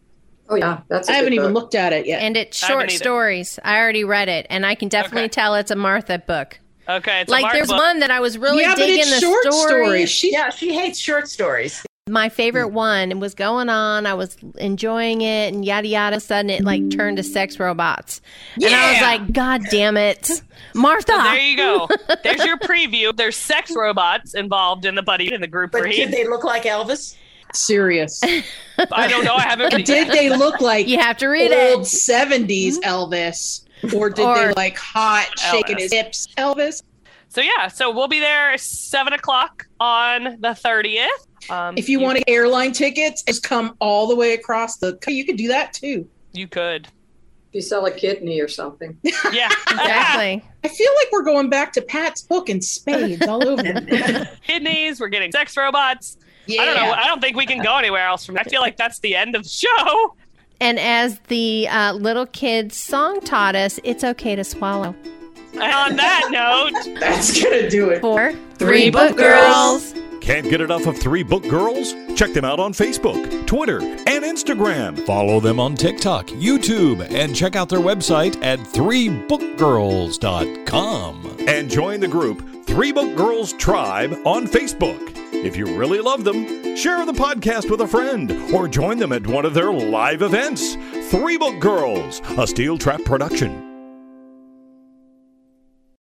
[SPEAKER 6] Oh yeah, that's. I
[SPEAKER 2] I haven't even looked at it yet.
[SPEAKER 4] And it's short
[SPEAKER 3] either.
[SPEAKER 4] stories. I already read it, and I can definitely
[SPEAKER 3] Okay.
[SPEAKER 4] tell it's a Martha book.
[SPEAKER 3] Okay, it's a
[SPEAKER 4] like there's
[SPEAKER 3] book.
[SPEAKER 4] one that I was really
[SPEAKER 2] yeah, but
[SPEAKER 4] digging
[SPEAKER 2] it's
[SPEAKER 4] the
[SPEAKER 2] short
[SPEAKER 4] story.
[SPEAKER 2] stories. She,
[SPEAKER 5] Yeah, she hates short stories.
[SPEAKER 4] My favorite mm. one was going on. I was enjoying it, and yada yada. Sudden, it like turned to sex robots, and I was like, "God damn it, Martha!"
[SPEAKER 3] There you go. There's your preview. There's sex robots involved in the buddy in the group
[SPEAKER 5] But
[SPEAKER 3] read.
[SPEAKER 5] did they look like Elvis?
[SPEAKER 2] serious.
[SPEAKER 3] I don't know. I haven't.
[SPEAKER 2] Did they look like
[SPEAKER 4] you have to read
[SPEAKER 2] old
[SPEAKER 4] it.
[SPEAKER 2] 70s mm-hmm. Elvis? Or did
[SPEAKER 4] Or-
[SPEAKER 2] they like hot, shaking
[SPEAKER 3] Elvis.
[SPEAKER 2] his hips Elvis?
[SPEAKER 3] So yeah, so we'll be there at seven o'clock on the thirtieth. Um,
[SPEAKER 2] If you, want to airline tickets, just come all the way across the. You could do that too.
[SPEAKER 3] you could.
[SPEAKER 6] If you sell a kidney or something.
[SPEAKER 3] Yeah.
[SPEAKER 4] Exactly.
[SPEAKER 2] I feel like we're going back to Pat's book and spades all over.
[SPEAKER 3] Kidneys, we're getting sex robots. Yeah. I don't know. I don't think we can go anywhere else from I feel like that's the end of the show.
[SPEAKER 4] and as the uh, little kids song taught us, it's okay to swallow.
[SPEAKER 3] And on that note,
[SPEAKER 2] That's gonna do it.
[SPEAKER 4] For
[SPEAKER 2] Three Book Girls.
[SPEAKER 1] Can't get enough of Three Book Girls? Check them out on Facebook, Twitter, and Instagram. Follow them on TikTok, YouTube, and check out their website at threebookgirls.com. And join the group Three Book Girls Tribe on Facebook. If you really love them, share the podcast with a friend or join them at one of their live events. Three Book Girls, a Steel Trap production.